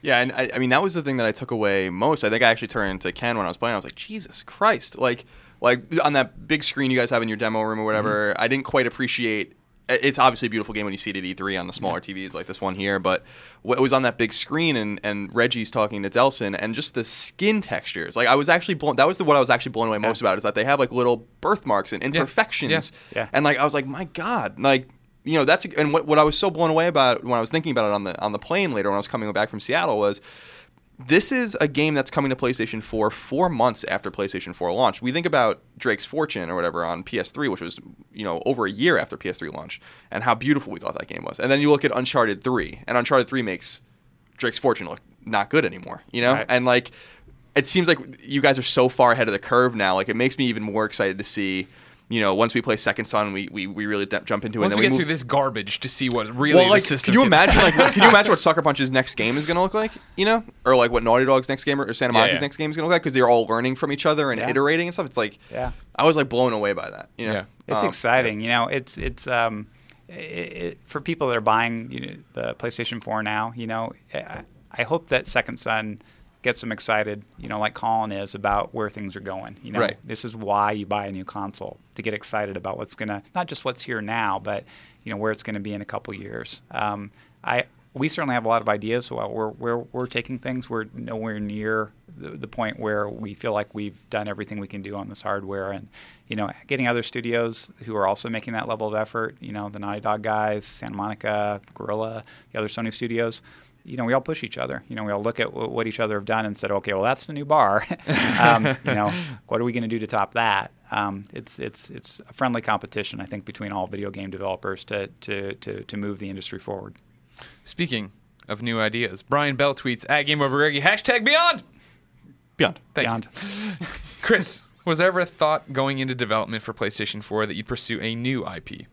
Yeah, and I, I mean that was the thing that I took away most. I think I actually turned to Ken when I was playing. I was like, Jesus Christ! Like, like on that big screen you guys have in your demo room or whatever. I didn't quite appreciate. It's obviously a beautiful game when you see it at E3 on the smaller TVs like this one here, but what was on that big screen and, and Reggie's talking to Delsin and just the skin textures. Like I was actually blown. That was the what I was actually blown away most about is that they have like little birthmarks and imperfections. Yeah. And like I was like, my God, like you know that's and what what I was so blown away about when I was thinking about it on the on the plane later when I was coming back from Seattle was this is a game that's coming to PlayStation 4 four months after PlayStation 4 launched. We think about Drake's Fortune or whatever on PS3, which was you know over a year after PS3 launched, and how beautiful we thought that game was. And then you look at Uncharted 3, and Uncharted 3 makes Drake's Fortune look not good anymore. You know, Right. and like it seems like you guys are so far ahead of the curve now. Like it makes me even more excited to see. You know, once we play Second Son, we, we, we really d- jump into it. Once and we then get move- through this garbage to see what really well, the like, system can you imagine like what- can you imagine what Sucker Punch's next game is going to look like? You know, or like what Naughty Dog's next game or Santa Monica's yeah. next game is going to look like because they're all learning from each other and Yeah. iterating and stuff. It's like, Yeah. I was like blown away by that. You know, Yeah. It's Um, exciting. You know, it's it's um, i it, for people that are buying you know, the PlayStation 4 now. You know, I, I hope that Second Son gets them excited. You know, like Colin is about where things are going. You know, Right. this is why you buy a new console to get excited about what's gonna not just what's here now, but you know where it's going to be in a couple years. Um, I we certainly have a lot of ideas about where, where we're taking things. We're nowhere near the, the point where we feel like we've done everything we can do on this hardware. And, you know, getting other studios who are also making that level of effort, you know, the Naughty Dog guys, Santa Monica, Guerrilla, the other Sony studios, you know, we all push each other. You know, we all look at w- what each other have done and said, okay, well, that's the new bar. um, you know, what are we going to do to top that? Um, it's it's it's a friendly competition, I think, between all video game developers to to to, to move the industry forward. Speaking of new ideas, Brian Bell tweets at Game Over Greggy hashtag Beyond. Beyond. Thank Beyond. you, Chris. Was there ever a thought going into development for PlayStation 4 that you'd pursue a new IP?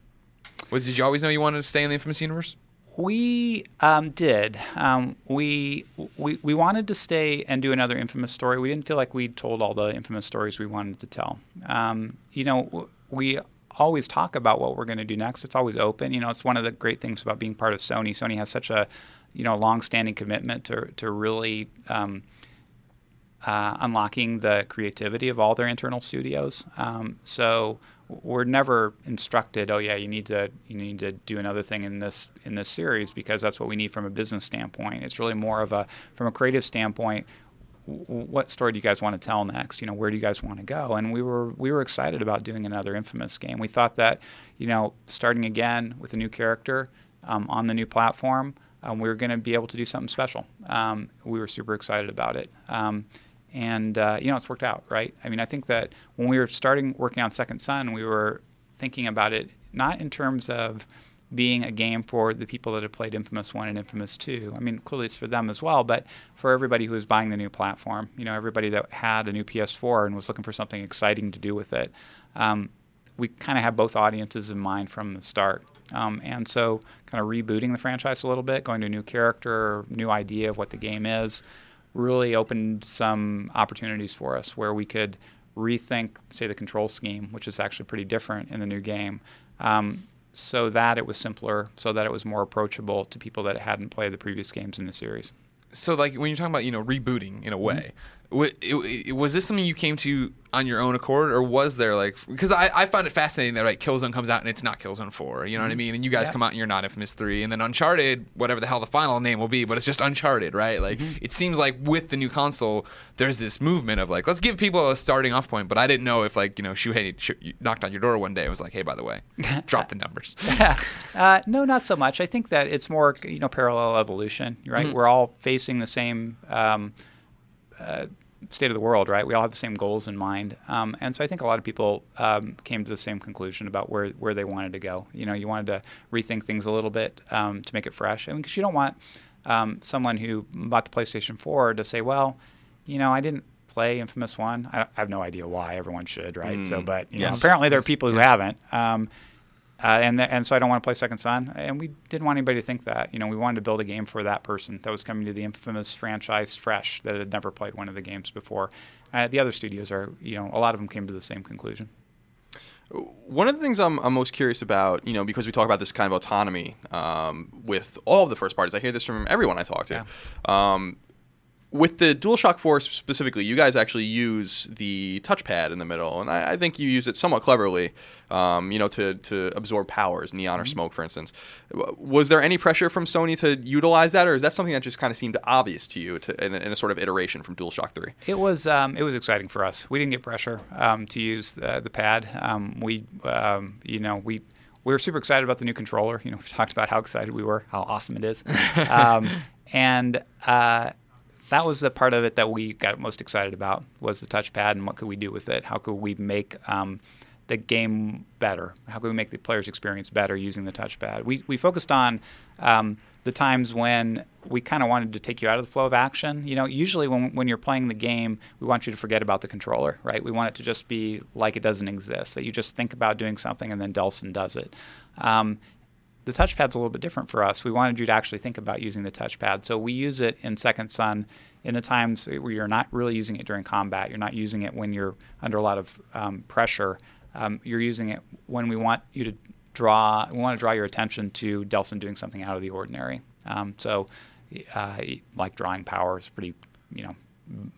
Was did you always know you wanted to stay in the Infamous universe? We um, did. Um, we, we we wanted to stay and do another infamous story. We didn't feel like we'd told all the infamous stories we wanted to tell. Um, you know, we always talk about what we're going to do next. It's always open. You know, it's one of the great things about being part of Sony. Sony has such a you know long-standing commitment to to really um, uh, unlocking the creativity of all their internal studios. Um, so we're never instructed, oh yeah, you need to you need to do another thing in this in this series because that's what we need from a business standpoint. It's really more of a from a creative standpoint. What story do you guys want to tell next? You know, where do you guys want to go? And we were we were excited about doing another Infamous game. We thought that, you know, starting again with a new character um, on the new platform, um, we were going to be able to do something special. Um, we were super excited about it. And uh, you know it's worked out right? I mean i think that when we were starting working on second son we were thinking about it not in terms of being a game for the people that have played infamous 1 and infamous 2 i mean clearly it's for them as well but for everybody who was buying the new platform you know everybody that had a new ps4 and was looking for something exciting to do with it um, we kind of had both audiences in mind from the start. Um, and so kind of rebooting the franchise a little bit going to a new character new idea of what the game is really opened some opportunities for us where we could rethink, say, the control scheme, which is actually pretty different in the new game, um, so that it was simpler, so that it was more approachable to people that hadn't played the previous games in the series. So, like when you're talking about you know rebooting in a way, wa- it- it- was this something you came to on your own accord, or was there like because I, I find it fascinating that like Killzone comes out and it's not Killzone Four, you know what I mean? And you guys Yeah. come out and you're not Infamous Three, and then Uncharted, whatever the hell the final name will be, but it's just Uncharted, right? Like it seems like with the new console, there's this movement of like let's give people a starting off point. But I didn't know if like you know Shuhei sh- knocked on your door one day and was like, hey, by the way, drop the numbers. Uh, no, not so much. I think that it's more, you know, parallel evolution, right? We're all facing the same um, uh, state of the world, right? We all have the same goals in mind, um, and so I think a lot of people um, came to the same conclusion about where where they wanted to go. You know, you wanted to rethink things a little bit um, to make it fresh, I mean, because you don't want um, someone who bought the PlayStation 4 to say, well, you know, I didn't play Infamous One. I, I have no idea why everyone should, right? So, but you know, apparently there are people who haven't. Uh, and th- and so I don't want to play Second Son, and we didn't want anybody to think that. You know, we wanted to build a game for that person that was coming to the infamous franchise fresh that had never played one of the games before. Uh, the other studios are, you know, a lot of them came to the same conclusion. One of the things I'm, I'm most curious about, you know, because we talk about this kind of autonomy um, with all of the first parties, I hear this from everyone I talk to. Um, with the DualShock 4 specifically, you guys actually use the touchpad in the middle, and I, I think you use it somewhat cleverly, um, you know, to, to absorb powers, neon or smoke, for instance. Was there any pressure from Sony to utilize that, or is that something that just kind of seemed obvious to you to, in, a, in a sort of iteration from DualShock 3? It was um, it was exciting for us. We didn't get pressure um, to use the, the pad. Um, we um, you know we we were super excited about the new controller. You know, we talked about how excited we were, how awesome it is, um, and uh, that was the part of it that we got most excited about was the touchpad and what could we do with it? How could we make um, the game better? How could we make the player's experience better using the touchpad? We we focused on um, the times when we kind of wanted to take you out of the flow of action. You know, usually when when you're playing the game, we want you to forget about the controller, right? We want it to just be like it doesn't exist. That you just think about doing something and then Delsin does it. Um, the touchpad's a little bit different for us. We wanted you to actually think about using the touchpad. So we use it in Second Son in the times where you're not really using it during combat. You're not using it when you're under a lot of um, pressure. Um, you're using it when we want you to draw. We want to draw your attention to Delsin doing something out of the ordinary. Um, so, uh, like drawing power is pretty, you know,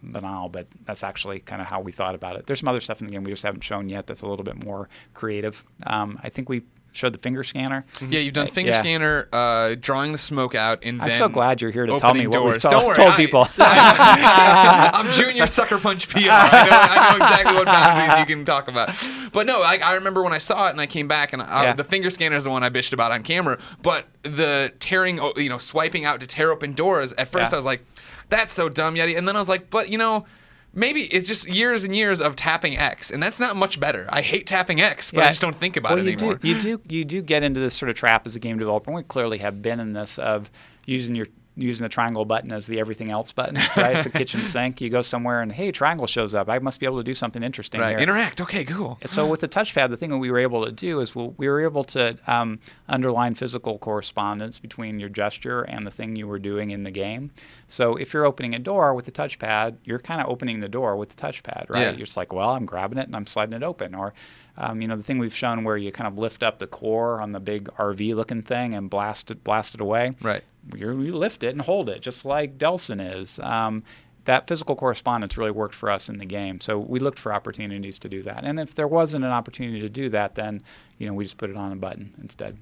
banal, but that's actually kind of how we thought about it. There's some other stuff in the game we just haven't shown yet that's a little bit more creative. Um, I think we showed the finger scanner. Yeah, you've done Uh, finger yeah. scanner, uh, drawing the smoke out, and I'm so glad you're here to tell me what we've told, Don't worry, told I- people. I'm junior sucker punch PR. I know, I know exactly what boundaries you can talk about. But no, I, I remember when I saw it and I came back and I, Yeah. the finger scanner is the one I bitched about on camera. But the tearing, you know, swiping out to tear open doors. At first, Yeah. I was like, "That's so dumb, Yeti," and then I was like, "But you know." Maybe it's just years and years of tapping X, and that's not much better. I hate tapping X, but I just don't think about well, it you anymore. Do, you do you do get into this sort of trap as a game developer. and We clearly have been in this of using your using the triangle button as the everything else button, right? it's a kitchen sink. You go somewhere and hey, triangle shows up. I must be able to do something interesting right? here. Interact. Okay, cool. So with the touchpad, the thing that we were able to do is we we were able to um, underline physical correspondence between your gesture and the thing you were doing in the game. So if you're opening a door with the touchpad, you're kind of opening the door with the touchpad, right? Yeah. You're just like, well, I'm grabbing it and I'm sliding it open. Or, um, you know, the thing we've shown where you kind of lift up the core on the big RV-looking thing and blast it, blast it away. Right. You, you lift it and hold it, just like Delsin is. Um, that physical correspondence really worked for us in the game. So we looked for opportunities to do that. And if there wasn't an opportunity to do that, then you know we just put it on a button instead.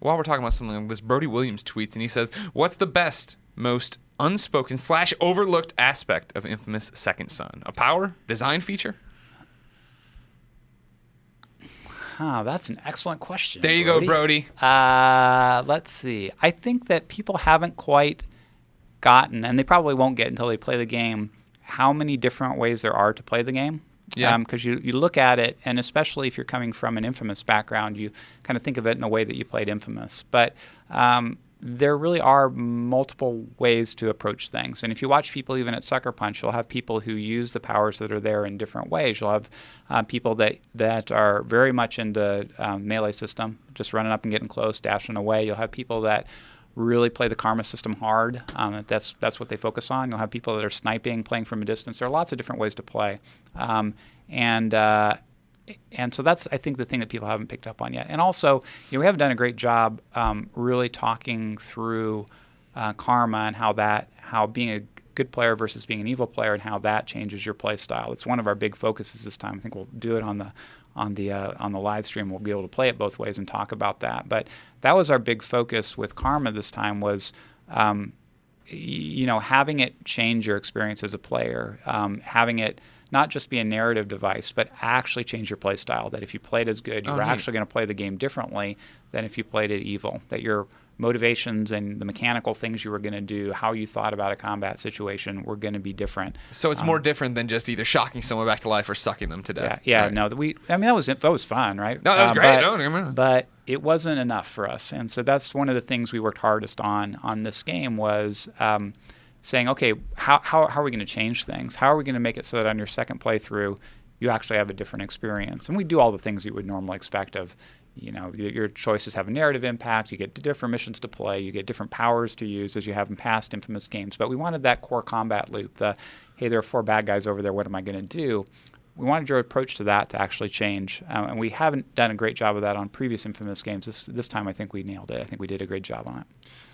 while we're talking about something like this, Brody Williams tweets and he says, "What's the best, most unspoken slash overlooked aspect of Infamous Second Son? A power design feature? Huh, that's an excellent question. There you go, Brody. Uh, let's see. I think that people haven't quite gotten, and they probably won't get until they play the game, how many different ways there are to play the game. Yeah. Because you, you look at it, and especially if you're coming from an Infamous background, you kind of think of it in the way that you played Infamous. But um, there really are multiple ways to approach things. And if you watch people even at Sucker Punch, you'll have people who use the powers that are there in different ways. You'll have uh, people that, that are very much into um, melee system, just running up and getting close, dashing away. You'll have people that really play the karma system hard. Um, that's that's what they focus on. You'll have people that are sniping, playing from a distance. There are lots of different ways to play, um, and uh, and so that's I think the thing that people haven't picked up on yet. And also, you know, we haven't done a great job um, really talking through uh, karma and how that how being a good player versus being an evil player and how that changes your play style. It's one of our big focuses this time. I think we'll do it on the on the uh, on the live stream. We'll be able to play it both ways and talk about that. But that was our big focus with karma this time was. Um, you know, having it change your experience as a player, um, having it not just be a narrative device, but actually change your play style. That if you played as good, you Oh, were actually going to play the game differently than if you played it evil. That your motivations and the mechanical things you were going to do, how you thought about a combat situation, were going to be different. So it's more different than just either shocking someone back to life or sucking them to death. yeah, Right. no, we. I mean, that was that was fun, right? No, that was Uh, great. But, No, don't get me wrong. but it wasn't enough for us, and so that's one of the things we worked hardest on on this game was um, saying, okay, how how, how are we going to change things? How are we going to make it so that on your second playthrough, you actually have a different experience? And we do all the things you would normally expect of. You know, your choices have a narrative impact. You get different missions to play. You get different powers to use as you have in past Infamous games. But we wanted that core combat loop. The hey, there are four bad guys over there. What am I going to do? We wanted your approach to that to actually change, um, and we haven't done a great job of that on previous Infamous games. This this time, I think we nailed it. I think we did a great job on it.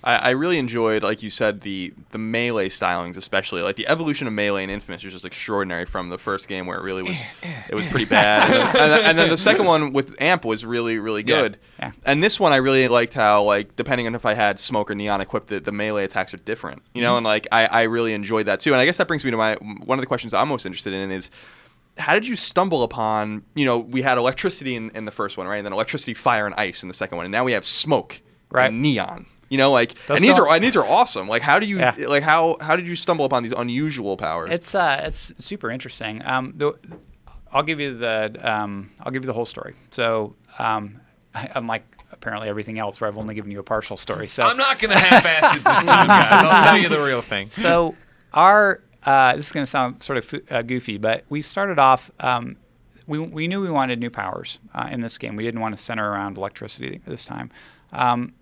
I, I really enjoyed, like you said, the the melee stylings, especially like the evolution of melee in Infamous was just extraordinary from the first game where it really was eh, eh, it was eh. pretty bad, and then, and then- and then the second one with Amp was really really good. Yeah. And this one I really liked how like depending on if I had Smoke or Neon equipped, the, the melee attacks are different, you know, mm-hmm. and like I, I really enjoyed that too. And I guess that brings me to my one of the questions I'm most interested in is how did you stumble upon you know we had electricity in, in the first one right and then electricity fire and ice in the second one and now we have smoke Right. and neon You know, like Those and these are and these are awesome. Like how do you Yeah. like how how did you stumble upon these unusual powers? It's uh, it's super interesting. Um, the, I'll give you the um, I'll give you the whole story. So, um, unlike apparently everything else, where I've only given you a partial story. So I'm not gonna half-ass it this time, guys. I'll tell you the real thing. so our uh, this is going to sound sort of uh, goofy, but we started off. Um, we, we knew we wanted new powers uh, in this game. We didn't want to center around electricity this time, um,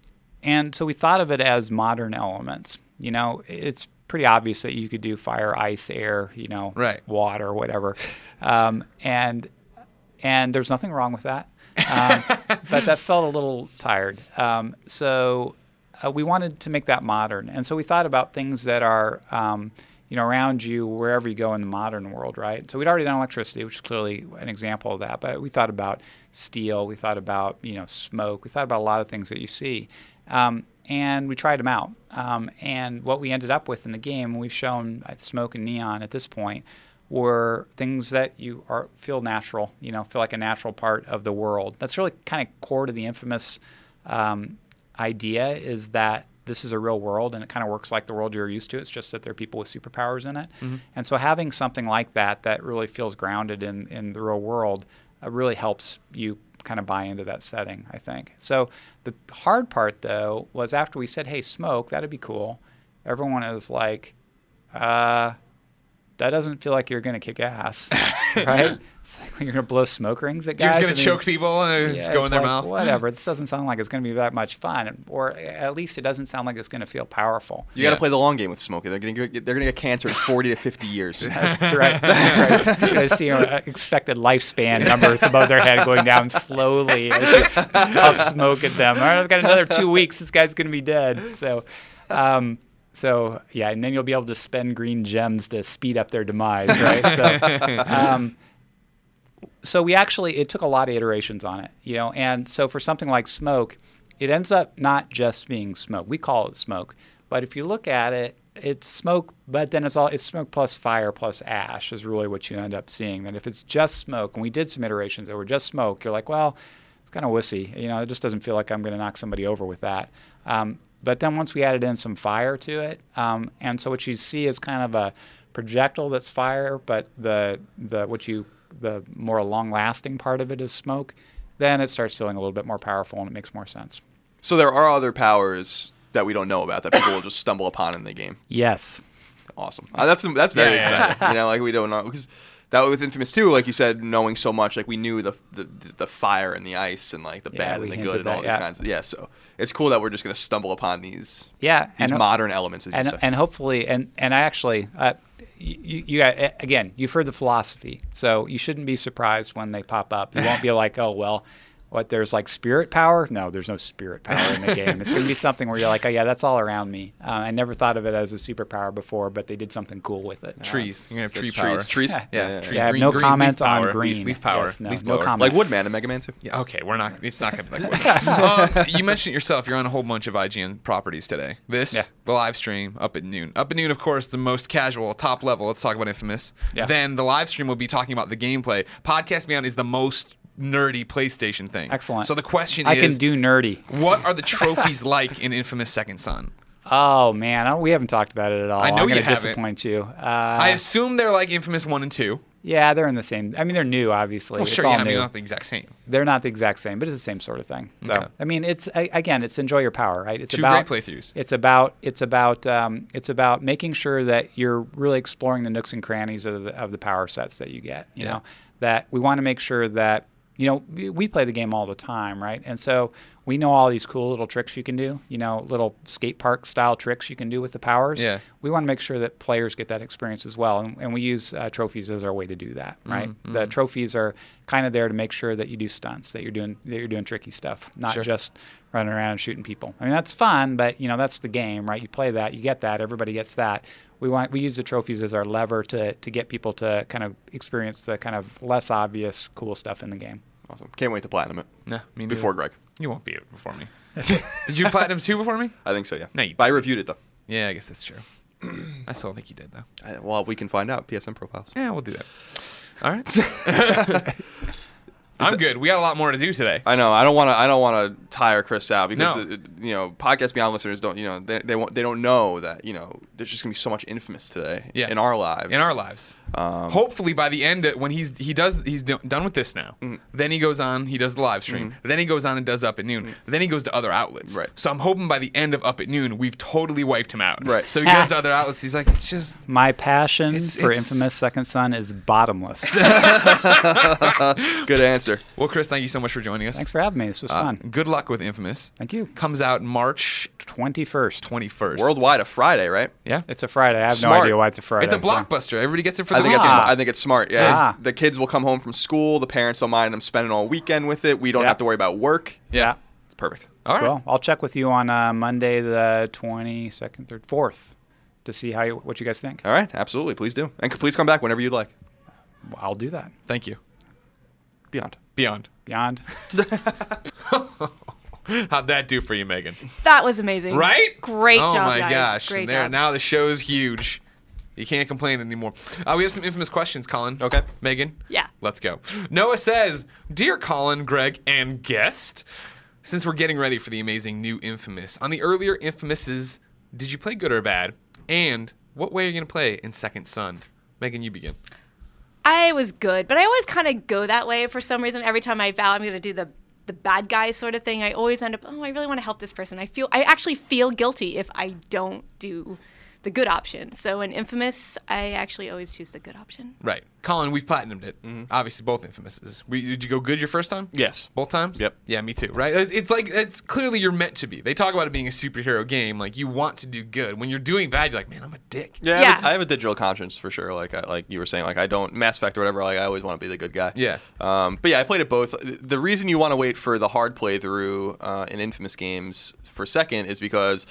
and so we thought of it as modern elements. You know, it's pretty obvious that you could do fire, ice, air, you know, Right. water, whatever, um, and and there's nothing wrong with that. Um, but that felt a little tired. Um, so uh, we wanted to make that modern, and so we thought about things that are, um, you know, around you wherever you go in the modern world, right? So we'd already done electricity, which is clearly an example of that. But we thought about steel, we thought about you know smoke, we thought about a lot of things that you see. Um, and we tried them out. Um, and what we ended up with in the game, we've shown uh, smoke and neon at this point, were things that you are feel natural, you know, feel like a natural part of the world. That's really kind of core to the infamous um, idea is that this is a real world and it kind of works like the world you're used to. It's just that there are people with superpowers in it. And so having something like that that really feels grounded in, in the real world uh, really helps you kind of buy into that setting, I think. So the hard part though was after we said, hey, smoke, that'd be cool. Everyone is like, uh, that doesn't feel like you're going to kick ass, right? It's like when you're going to blow smoke rings at You're just gonna I mean, choke people and just yeah, go in their like, mouth. Whatever. This doesn't sound like it's going to be that much fun, or at least it doesn't sound like it's going to feel powerful. you got to play the long game with smoke. They're gonna get, they're gonna get cancer in 40 to 50 years. That's right. That's right. You're going to see uh, expected lifespan numbers above their head going down slowly as you puff smoke at them. All right, I've got another two weeks. This guy's going to be dead. So, um, so yeah, and then you'll be able to spend green gems to speed up their demise, right? So, um, so we actually it took a lot of iterations on it, you know, and so for something like smoke, it ends up not just being smoke. We call it smoke, but if you look at it, it's smoke, but then it's all it's smoke plus fire plus ash is really what you end up seeing. That if it's just smoke, and we did some iterations that were just smoke, you're like, well, it's kind of wussy, you know, it just doesn't feel like I'm going to knock somebody over with that. Um, but then once we added in some fire to it, um, and so what you see is kind of a projectile that's fire, but the the what you the more long-lasting part of it is smoke. Then it starts feeling a little bit more powerful, and it makes more sense. So there are other powers that we don't know about that people will just stumble upon in the game. Yes. Awesome. Uh, that's that's very Yeah, yeah, exciting. you know, like we don't know because that with Infamous 2, like you said, knowing so much, like we knew the the, the fire and the ice and like the Yeah, bad and the good and all that, these yeah. kinds. Of, yeah. So it's cool that we're just gonna stumble upon these Yeah, these and- modern elements, as you and and hopefully and and I actually uh, you, you again you've heard the philosophy so you shouldn't be surprised when they pop up. You won't be like oh well what there's like spirit power no there's no spirit power in the game it's going to be something where you're like oh yeah that's all around me uh, I never thought of it as a superpower before but they did something cool with it Trees. You're gonna have tree trees, power. trees. Yeah. Yeah, tree, Yeah, I have green, no green, comment leaf on power, green. Leaf, leaf power. Yes, no, leaf no comment. Like Woodman and Mega Man 2. Yeah, okay, we're not. It's not gonna be like. uh, you mentioned it yourself. You're on a whole bunch of IGN properties today. This, Yeah. the live stream, up at noon. Up at noon, of course, the most casual, top level. Let's talk about Infamous. Yeah. Then the live stream will be talking about the gameplay. Podcast Beyond is the most nerdy PlayStation thing. Excellent. So the question is I is, can do nerdy what are the trophies like in Infamous Second Son? oh man I- we haven't talked about it at all I know I'm you gonna haven't. disappoint you uh, I assume they're like Infamous One and Two. yeah they're in the same I mean they're new obviously Well, It's sure, all yeah, I mean new. not the exact same. they're not the exact same, but it's the same sort of thing. So Okay. I mean, it's I, again, it's enjoy your power, right? It's Two about great playthroughs. It's about it's about um, it's about making sure that you're really exploring the nooks and crannies of the, of the power sets that you get. You Yeah. know that we want to make sure that you know we- play the game all the time, right? And so we know all these cool little tricks you can do. You know, little skate park style tricks you can do with the powers. Yeah. We want to make sure that players get that experience as well, and, and we use uh, trophies as our way to do that, right? Mm-hmm, The trophies are kind of there to make sure that you do stunts, that you're doing that you're doing tricky stuff, not Sure. just running around and shooting people. I mean, that's fun, but you know that's the game, right? You play that, you get that, everybody gets that. We want we use the trophies as our lever to to get people to kind of experience the kind of less obvious cool stuff in the game. Awesome. Can't wait to platinum it. No, me neither. Before Greg. You won't be it before me. Did you platinum two before me? I think so, yeah. No, you but I reviewed it, though. Yeah, I guess that's true. I still think you did though. I, well, we can find out. PSN profiles. Yeah, we'll do that. All right. I'm good. We got a lot more to do today. I know. I don't want to. I don't want to tire Chris out because No. uh, you know podcast beyond listeners don't. You know they they, won't, they don't know that you know there's just gonna be so much infamous today Yeah. in our lives. in our lives. Um, Hopefully, by the end, when he's he does he's done with this now. Mm-hmm. Then he goes on, he does the live stream. Then he goes on and does Up at Noon. Then he goes to other outlets. Mm-hmm. Right. So I'm hoping by the end of Up at Noon, we've totally wiped him out. Right. So he goes to other outlets. He's like, it's just My passion It's- for it's- Infamous Second Son is bottomless. good answer. Well, Chris. Thank you so much for joining us. Thanks for having me. This was Uh, fun. good luck with Infamous. Thank you. Comes out March 21st. 21st. Worldwide a Friday, right? Yeah. It's a Friday. I have Smart. no idea why it's a Friday. It's a so- blockbuster. Everybody gets it for I the think it's. weekend. Ah. I think it's smart. Yeah. Ah. The kids will come home from school. The parents don't mind them spending all weekend with it. We don't Yeah. have to worry about work. yeah. It's perfect. All right. Cool. I'll check with you on uh, Monday, the 22nd, 3rd, 4th to see how you, what you guys think. All right. Absolutely. Please do. And please come back whenever you'd like. I'll do that. Thank you. Beyond. Beyond. Beyond. How'd that do for you, Meghan? That was amazing. Right? Great oh job, my guys. gosh. Great there, job. Now the show's huge. You can't complain anymore. Uh, we have some infamous questions, Colin. Okay. Meghan? Yeah. Let's go. Noah says, Dear Colin, Greg, and guest, since we're getting ready for the amazing new Infamous, on the earlier Infamouses, did you play good or bad? And what way are you going to play in Second Son? Meghan, you begin. I was good, but I always kind of go that way for some reason. Every time I vow I'm going to do the the bad guy sort of thing, I always end up, oh, I really want to help this person. I feel, I actually feel guilty if I don't do the good option. So in Infamous, I actually always choose the good option. Right. Colin, we've platinumed it. Mm-hmm. Obviously, both Infamouses. We, did you go good your first time? Yes. Both times? Yep. Yeah, me too. Right? It's it's like it's clearly you're meant to be. They talk about it being a superhero game. Like you want to do good. When you're doing bad, you're like, man, I'm a dick. Yeah, I have, a, have a digital conscience for sure. Like, I, like you were saying, like I don't Mass Effect or whatever. Like, I always want to be the good guy. Yeah. Um, but yeah, I played it both. The reason you want to wait for the hard playthrough uh, in Infamous games for second is because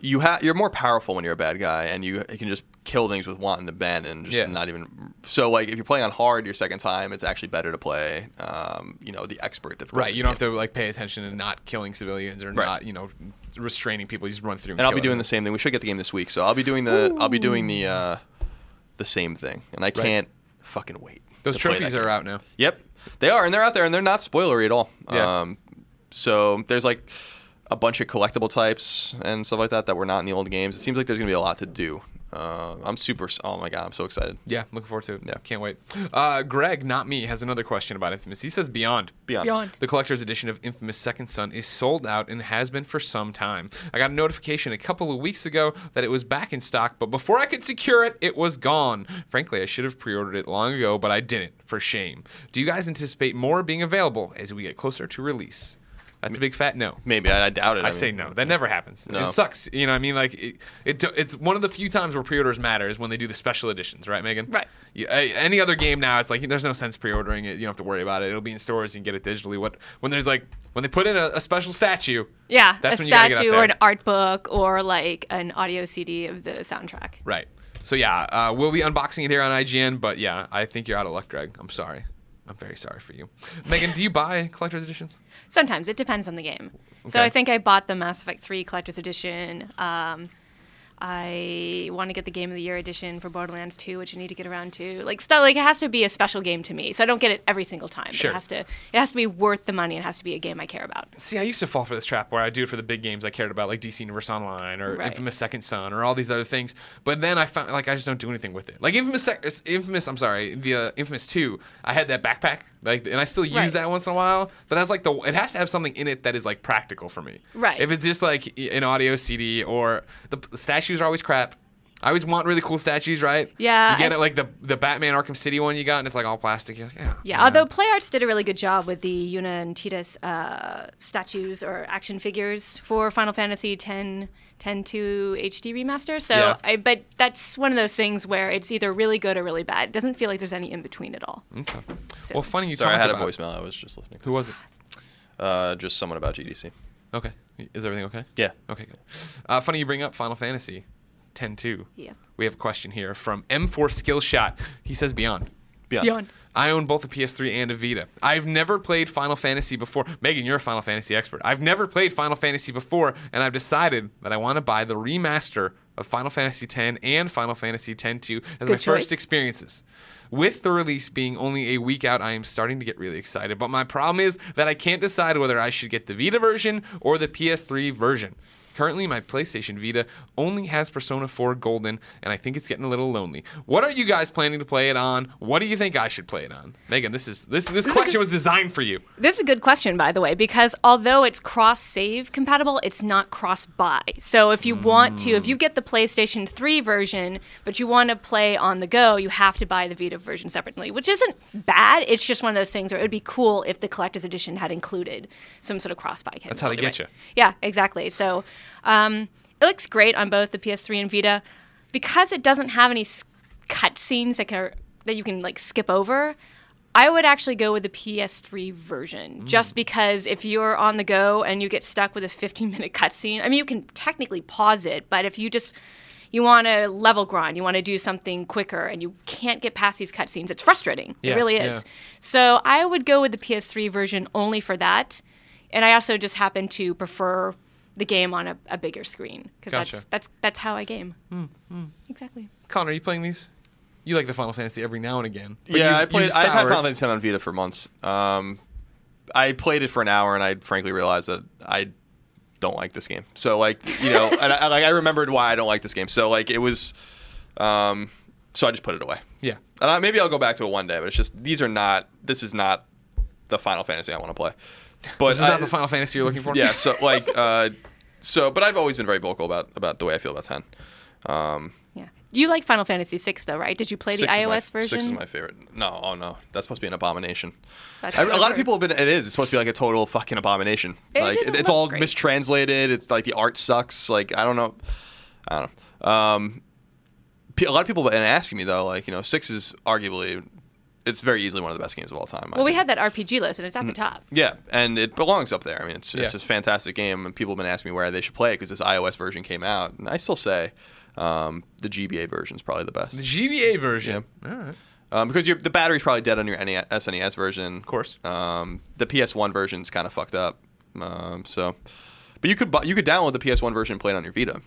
you have you're more powerful when you're a bad guy, and you, you can just kill things with want and abandon. Just Yeah. not even. So like, if you're playing on hard your second time, it's actually better to play. Um, you know, the expert difficulty. Right. You don't have to like pay attention to not killing civilians or Right. not, you know, restraining people. You just run through. And, And I'll be doing the same thing. We should get the game this week, so I'll be doing the I'll be doing the uh, the same thing, and I can't fucking wait. Those trophies are out now. Yep, they are, and they're out there, and they're not spoilery at all. Yeah. Um, so there's like a bunch of collectible types and stuff like that that were not in the old games. It seems like there's gonna be a lot to do. Uh, I'm super. Oh my god, I'm so excited. Yeah, looking forward to it. Yeah. Can't wait. Uh, Greg, not me, has another question about Infamous. He says Beyond. Beyond. Beyond. The collector's edition of Infamous Second Son is sold out and has been for some time. I got a notification a couple of weeks ago that it was back in stock, but before I could secure it, it was gone. Frankly, I should have pre ordered it long ago, but I didn't, for shame. Do you guys anticipate more being available as we get closer to release? That's a big fat no. Maybe I, I doubt it. I mean, say no. That never happens. No. It sucks. You know, what I mean, like it, it. It's one of the few times where pre-orders matter is when they do the special editions, right, Meghan? Right. You, a- any other game now, it's like there's no sense pre-ordering it. You don't have to worry about it. It'll be in stores. You can get it digitally. What when there's like when they put in a, a special statue. Yeah, That's a when you get statue or an art book or like an audio CD of the soundtrack. Right. So yeah, uh, we'll be unboxing it here on IGN. But yeah, I think you're out of luck, Greg. I'm sorry. I'm very sorry for you. Meghan, do you buy collector's editions? Sometimes it depends on the game. So I think I bought the Mass Effect 3 Collector's Edition. Um, I want to get the Game of the Year edition for Borderlands 2, which I need to get around to. Like stuff like it has to be a special game to me, so I don't get it every single time. Sure. It has to it has to be worth the money. It has to be a game I care about. See, I used to fall for this trap where I do it for the big games I cared about, like DC Universe Online or Right. Infamous Second Son or all these other things. But then I found like I just don't do anything with it. Like Infamous, Infamous, I'm sorry, the uh, Infamous Two, I had that backpack, like, and I still use Right. that once in a while. But that's like the it has to have something in it that is like practical for me. Right. If it's just like an audio CD or the, the statues are always crap. I always want really cool statues, right? Yeah, You get I- it like the the Batman Arkham City one you got, and it's like all plastic. Like, yeah. Yeah, although PlayArts did a really good job with the Yuna and Tidus uh, statues or action figures for Final Fantasy X 10 2 HD remaster. So, Yeah. I but that's one of those things where it's either really good or really bad. It doesn't feel like there's any in between at all. Okay. So- Well, funny you Sorry, I talk had a about- voicemail. I was just listening. Who was it? Uh, just someone about GDC. Okay. Is everything okay? Yeah. Okay, good. Uh, funny you bring up Final Fantasy 10 2. Yeah. We have a question here from M4 Skillshot. He says Beyond. Beyond. Beyond. I own both a PS3 and a Vita. I've never played Final Fantasy before. Meghan, you're a Final Fantasy expert. I've never played Final Fantasy before, and I've decided that I want to buy the remaster of Final Fantasy X and Final Fantasy X-2 as Good my first experiences. With the release being only a week out, I am starting to get really excited. But my problem is that I can't decide whether I should get the Vita version or the PS3 version. Currently, my PlayStation Vita only has Persona 4 Golden, and I think it's getting a little lonely. What are you guys planning to play it on? What do you think I should play it on? Meghan, this is this this, is a question good- was designed for you. This is a good question, by the way, because although it's cross save compatible, it's not cross buy. So if you want to, if you mm. get the PlayStation 3 version, but you want to play on the go, you have to buy the Vita version separately, which isn't bad. It's just one of those things where it would be cool if the collector's edition had included some sort of cross buy. Kit. That's how they get you. Yeah, exactly. So um, it looks great on both the PS3 and Vita because it doesn't have any s- cutscenes that can that you can like skip over. I would actually go with the PS3 version just because if you're on the go and you get stuck with this 15 minute cutscene, I mean, you can technically pause it, but if you just you want to level grind, you want to do something quicker, and you can't get past these cutscenes, it's frustrating. Yeah, it really is. yeah. So I would go with the PS3 version only for that, and I also just happen to prefer the game on a, a bigger screen because Gotcha. that's that's that's how I game. Exactly. Connor, are you playing these? You like the Final Fantasy every now and again. yeah, you've- I played. you've I've had soured. Final Fantasy X on Vita for months. Um, I played it for an hour, and I frankly realized that I don't like this game. So like, you know, and I, like I remembered why I don't like this game. So like, it was, um, so I just put it away. Yeah. And I, maybe I'll go back to it one day, but it's just these are not. This is not the Final Fantasy I want to play. But This is I- not the Final Fantasy you're looking for? yeah. So like, uh, so but I've always been very vocal about about the way I feel about ten. Um, Yeah. You like Final Fantasy VI though, right? Did you play the Six is my- iOS version? Six is my favorite. No, oh no, that's supposed to be an abomination. That's I, what a I've lot of people have been. It is. It's supposed to be like a total fucking abomination. It like didn't it's look all great. mistranslated. It's like the art sucks. Like I don't know. I don't know. Um, a lot of people have been asking me though. Like you know, six is arguably. It's very easily one of the best games of all time. I Well, we think. had that RPG list, and it's at the top. Yeah, and it belongs up there. I mean, it's it's Yeah. a fantastic game, and people have been asking me where they should play it because this iOS version came out, and I still say um, the GBA version is probably the best. The GBA version. All right. Um, because the battery's probably dead on your E NES, SNES version. Of course. Um, the PS1 version's kind of fucked up. Um, so, but you could bu- you could download the PS1 version and play it on your Vita,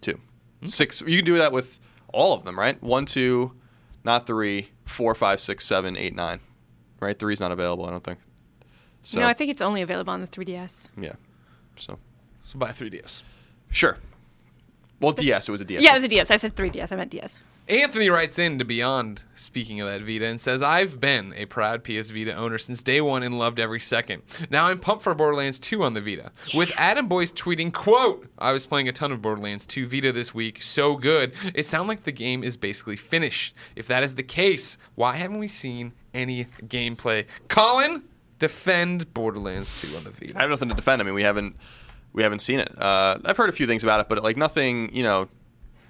too. Hmm. Six. You can do that with all of them, right? One, two, not three, four, five, six, seven, eight, nine. Right? Three's not available. I don't think. So No, I think it's only available on the 3DS. yeah. So So buy 3DS. sure. Well, DS. It was a DS. Yeah, it was a DS. I said 3DS. I meant DS. Anthony writes in to Beyond, speaking of that Vita, and says, I've been a proud PS Vita owner since day one and loved every second. Now I'm pumped for Borderlands 2 on the Vita. With Adam Boyes tweeting, quote, I was playing a ton of Borderlands 2 Vita this week, so good. It sounds like the game is basically finished. If that is the case, why haven't we seen any gameplay? Colin, defend Borderlands 2 on the Vita. I have nothing to defend. I mean, we haven't we haven't seen it. Uh, I've heard a few things about it, but like nothing, you know,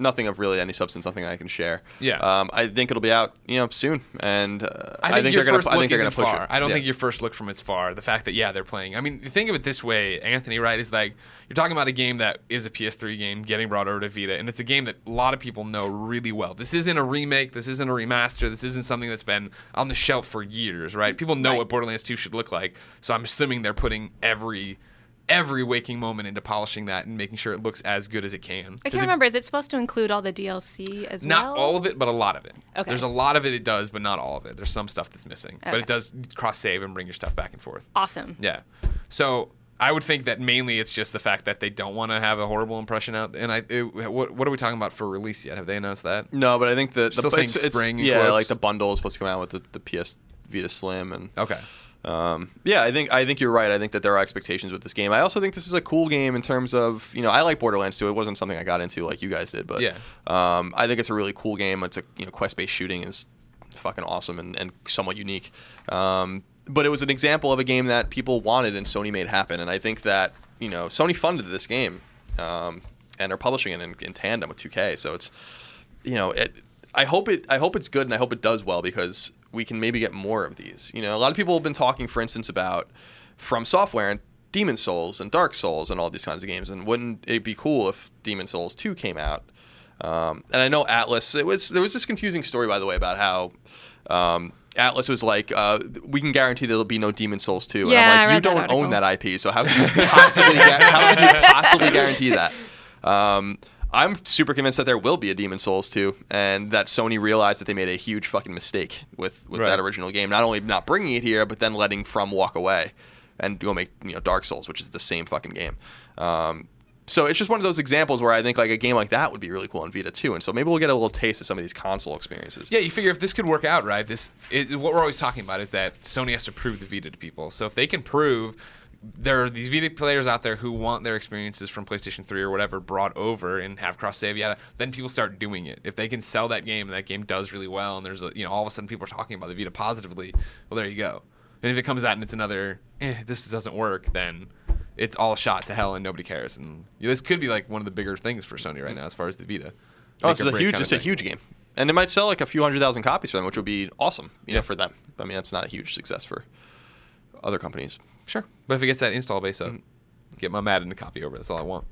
nothing of really any substance, nothing I can share. Yeah. Um, I think it'll be out, you know, soon, and uh, I think, your they're first gonna. I look think they're isn't gonna push far. it. I don't Yeah. think your first look from it's far. The fact that yeah they're playing. I mean, think of it this way, Anthony. Right? Is like you're talking about a game that is a PS3 game getting brought over to Vita, and it's a game that a lot of people know really well. This isn't a remake. This isn't a remaster. This isn't something that's been on the shelf for years. Right? People know Right. what Borderlands 2 should look like. So I'm assuming they're putting every every waking moment into polishing that and making sure it looks as good as it can. I can't if- remember. Is it supposed to include all the DLC as not well? Not all of it, but a lot of it. Okay. There's a lot of it it does, but not all of it. There's some stuff that's missing. But it does cross save and bring your stuff back and forth. Awesome. Yeah. So I would think that mainly it's just the fact that they don't want to have a horrible impression out. And I, it, what, what are we talking about for release yet? Have they announced that? No, but I think the, the Still saying it's, it's- spring in yeah, quotes? like the bundle is supposed to come out with the, the PS Vita Slim and Okay. Um, yeah, I think I think you're right. I think that there are expectations with this game. I also think this is a cool game in terms of you know I like Borderlands 2. It wasn't something I got into like you guys did, but Yeah. um, I think it's a really cool game. It's a you know quest based shooting is fucking awesome and, and somewhat unique. Um, but it was an example of a game that people wanted and Sony made happen. And I think that you know Sony funded this game um, and are publishing it in, in tandem with 2K. So it's you know it. I hope it. I hope it's good and I hope it does well because we can maybe get more of these. You know, a lot of people have been talking, for instance, about From Software and Demon Souls and Dark Souls and all these kinds of games. And wouldn't it be cool if Demon Souls 2 came out? Um, and I know Atlus. It was there was this confusing story, by the way, about how. Um, Atlus was like, uh, we can guarantee there'll be no Demon Souls 2. And Yeah, I'm like, you don't own that IP, so how can you possibly, gu- how can you possibly guarantee that? Um, I'm super convinced that there will be a Demon Souls 2, and that Sony realized that they made a huge fucking mistake with, with Right. that original game. Not only not bringing it here, but then letting From walk away and go make you know Dark Souls, which is the same fucking game. Um, so it's just one of those examples where I think like a game like that would be really cool on Vita too, and so maybe we'll get a little taste of some of these console experiences. Yeah, you figure if this could work out, right? This is what we're always talking about is that Sony has to prove the Vita to people. So if they can prove there are these Vita players out there who want their experiences from PlayStation 3 or whatever brought over and have cross save, yada, then people start doing it. If they can sell that game and that game does really well, and there's a, you know all of a sudden people are talking about the Vita positively, well there you go. And if it comes out and it's another, eh, this doesn't work, then it's all shot to hell and nobody cares. And you know, this could be like one of the bigger things for Sony right now as far as the Vita. Oh, it's a huge, it's a huge game, and it might sell like a few hundred thousand copies for them, which would be awesome, you Yeah. know, for them. I mean, that's not a huge success for other companies. Sure. But if it gets that install base up, mm. get my Madden to copy over. That's all I want.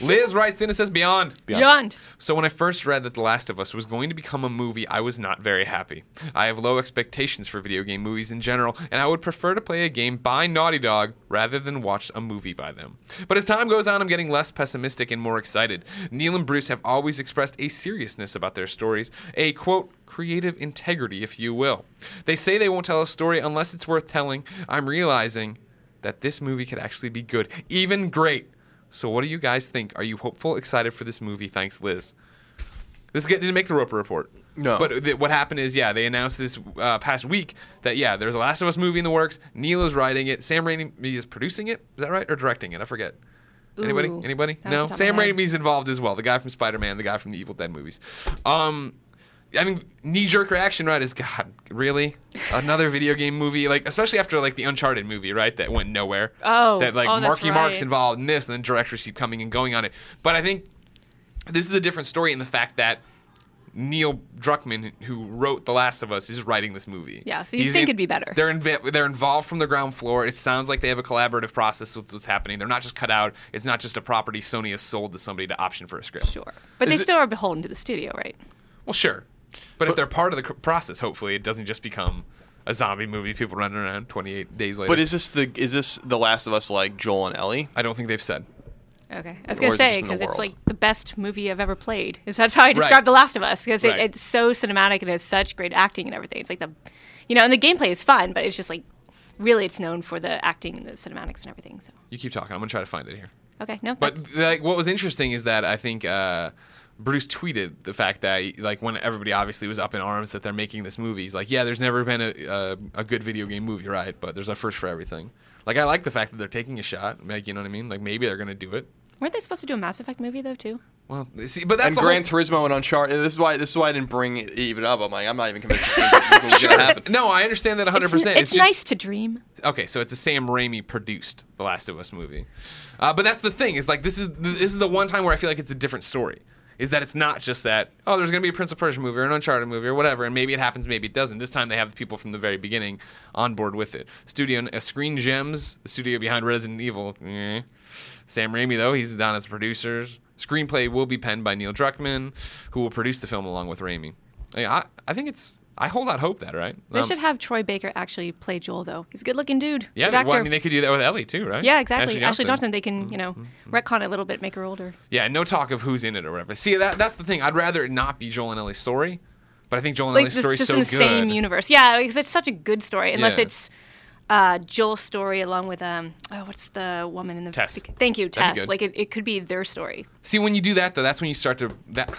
Liz writes in and says Beyond. Beyond. So when I first read that The Last of Us was going to become a movie, I was not very happy. I have low expectations for video game movies in general, and I would prefer to play a game by Naughty Dog rather than watch a movie by them. But as time goes on, I'm getting less pessimistic and more excited. Neil and Bruce have always expressed a seriousness about their stories, a quote, creative integrity, if you will. They say they won't tell a story unless it's worth telling. I'm realizing that this movie could actually be good, even great. So, what do you guys think? Are you hopeful, excited for this movie? Thanks, Liz. This didn't make the Roper report. No. But th- what happened is, yeah, they announced this uh, past week that yeah, there's a Last of Us movie in the works. Neil is writing it. Sam Raimi is producing it. Is that right? Or directing it? I forget. Anybody? Ooh, Anybody? not No. the top of Sam my head. Raimi's involved as well. The guy from Spider-Man, the guy from the Evil Dead movies. Um, I mean, knee-jerk reaction, right? Is God really another video game movie? Like, especially after like the Uncharted movie, right? That went nowhere. Oh, that like oh, Marky Mark's involved in this, and then directors keep coming and going on it. But I think this is a different story in the fact that Neil Druckmann, who wrote The Last of Us, is writing this movie. Yeah, so you'd He's think in- it'd be better. They're inv- they're involved from the ground floor. It sounds like they have a collaborative process with what's happening. They're not just cut out. It's not just a property Sony has sold to somebody to option for a script. Sure. But Is they it- still are beholden to the studio, right? Well, sure. But, if they're part of the c- process, hopefully it doesn't just become a zombie movie. People running around 28 days later. But is this the is this the Last of Us like Joel and Ellie? I don't think they've said. Okay. I was Or going is to it say, just in the because it's world? like the best movie I've ever played. Is That's how I describe Right. The Last of Us, because Right. it, it's so cinematic and has such great acting and everything. It's like the, you know, and the gameplay is fun, but it's just like, really, it's known for the acting and the cinematics and everything. So, You keep talking. I'm gonna try to find it here. okay, no, But that's- like, what was interesting is that I think uh, Bruce tweeted the fact that like when everybody obviously was up in arms that they're making this movie, he's like, yeah, there's never been a, a, a good video game movie, right? But there's a first for everything. Like I like the fact that they're taking a shot. Like you know what I mean? Like maybe they're gonna do it. weren't they supposed to do a Mass Effect movie though too? Well, see, but that's and the Gran whole, Turismo and Uncharted. This is why this is why I didn't bring it even up. I'm like, I'm not even convinced this game's Sure. gonna happen. No, I understand that 100. It's, percent it's nice to dream. okay, so it's a Sam Raimi produced The Last of Us movie, uh, but that's the thing is like this is this is the one time where I feel like it's a different story. Is that it's not just that oh there's gonna be a Prince of Persia movie or an Uncharted movie or whatever, and maybe it happens, maybe it doesn't. This time they have the people from the very beginning on board with it. Studio uh, Screen Gems, the studio behind Resident Evil. eh. Sam Raimi though he's down as producers. Screenplay will be penned by Neil Druckmann, who will produce the film along with Raimi. I, I think it's I hold out hope that right. They Um, should have Troy Baker actually play Joel though. He's a good-looking dude. yeah, good well. I mean, they could do that with Ellie too, right? yeah, exactly. Ashley Johnson. They can, you know, Mm-hmm. retcon it a little bit, make her older. Yeah, no talk of who's in it or whatever. See, that that's the thing. I'd rather it not be Joel and Ellie's story, but I think Joel and like Ellie's story is just so in the good. same universe. Yeah, because it's such a good story. Unless Yeah. it's uh, Joel's story along with um oh what's the woman in the Tess. the- thank you That'd Tess. Like it, it could be their story. See, when you do that though, that's when you start to that.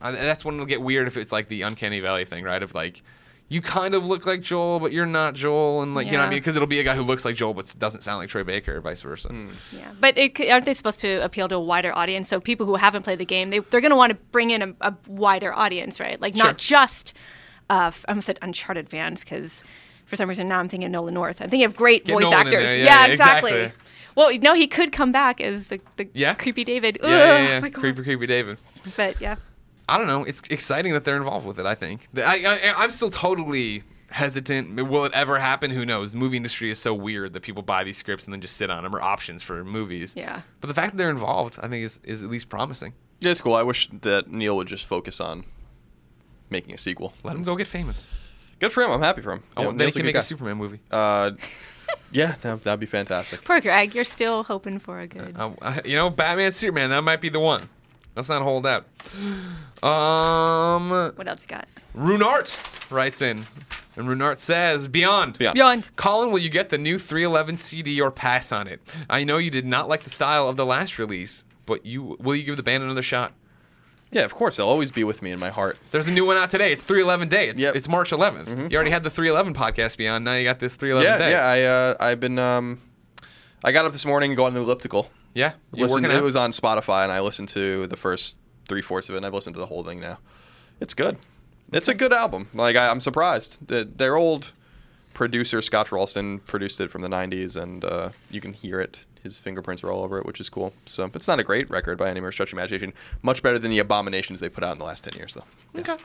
That's when it'll get weird if it's like the uncanny valley thing, right? Of like. You kind of look like Joel, but you're not Joel, and like you know what I mean, because it'll be a guy who looks like Joel but doesn't sound like Troy Baker, or vice versa. Yeah, but it, aren't they supposed to appeal to a wider audience? So people who haven't played the game, they they're going to want to bring in a, a wider audience, right? Like not Sure. just uh, f- I almost said Uncharted fans because for some reason now I'm thinking of Nolan North. I'm thinking of great Get voice Nolan actors. there, yeah, yeah, exactly. exactly. Well, no, he could come back as the, the Yeah. creepy David. Yeah, yeah, Ugh, yeah. my God. Creepy, creepy David. But yeah. I don't know. It's exciting that they're involved with it. I think. I, I, I'm still totally hesitant. Will it ever happen? Who knows? The movie industry is so weird that people buy these scripts and then just sit on them or options for movies. Yeah. But the fact that they're involved, I think, is, is at least promising. Yeah, it's cool. I wish that Neil would just focus on making a sequel. Let him go get famous. Good for him. I'm happy for him. Oh, Yeah, then he Neil's can good make guy. a Superman movie. Uh, yeah, that, that'd be fantastic. Poor Greg, you're still hoping for a good. I- you know, Batman, Superman, that might be the one. Let's not hold out. Um, What else you got? Runart writes in, and Runart says, "Beyond, Beyond. Beyond. Colin, will you get the new 311 CD or pass on it? I know you did not like the style of the last release, but you will you give the band another shot? Yeah, of course. They'll always be with me in my heart. There's a new one out today. It's 311 Day. It's, Yep. it's March 11th. You already had the 311 podcast Beyond. Now you got this 311 Yeah, Day. yeah. I uh, I've been um, I got up this morning and go on the elliptical. yeah. You it out? was on Spotify, and I listened to the first three fourths of it. and I've listened to the whole thing now. It's good. It's a good album. Like I, I'm surprised. The- Their old producer Scott Ralston produced it from the '90s, and uh, you can hear it. His fingerprints are all over it, which is cool. So it's not a great record by any mere stretch of imagination. Much better than the abominations they put out in the last ten years, though. Yes.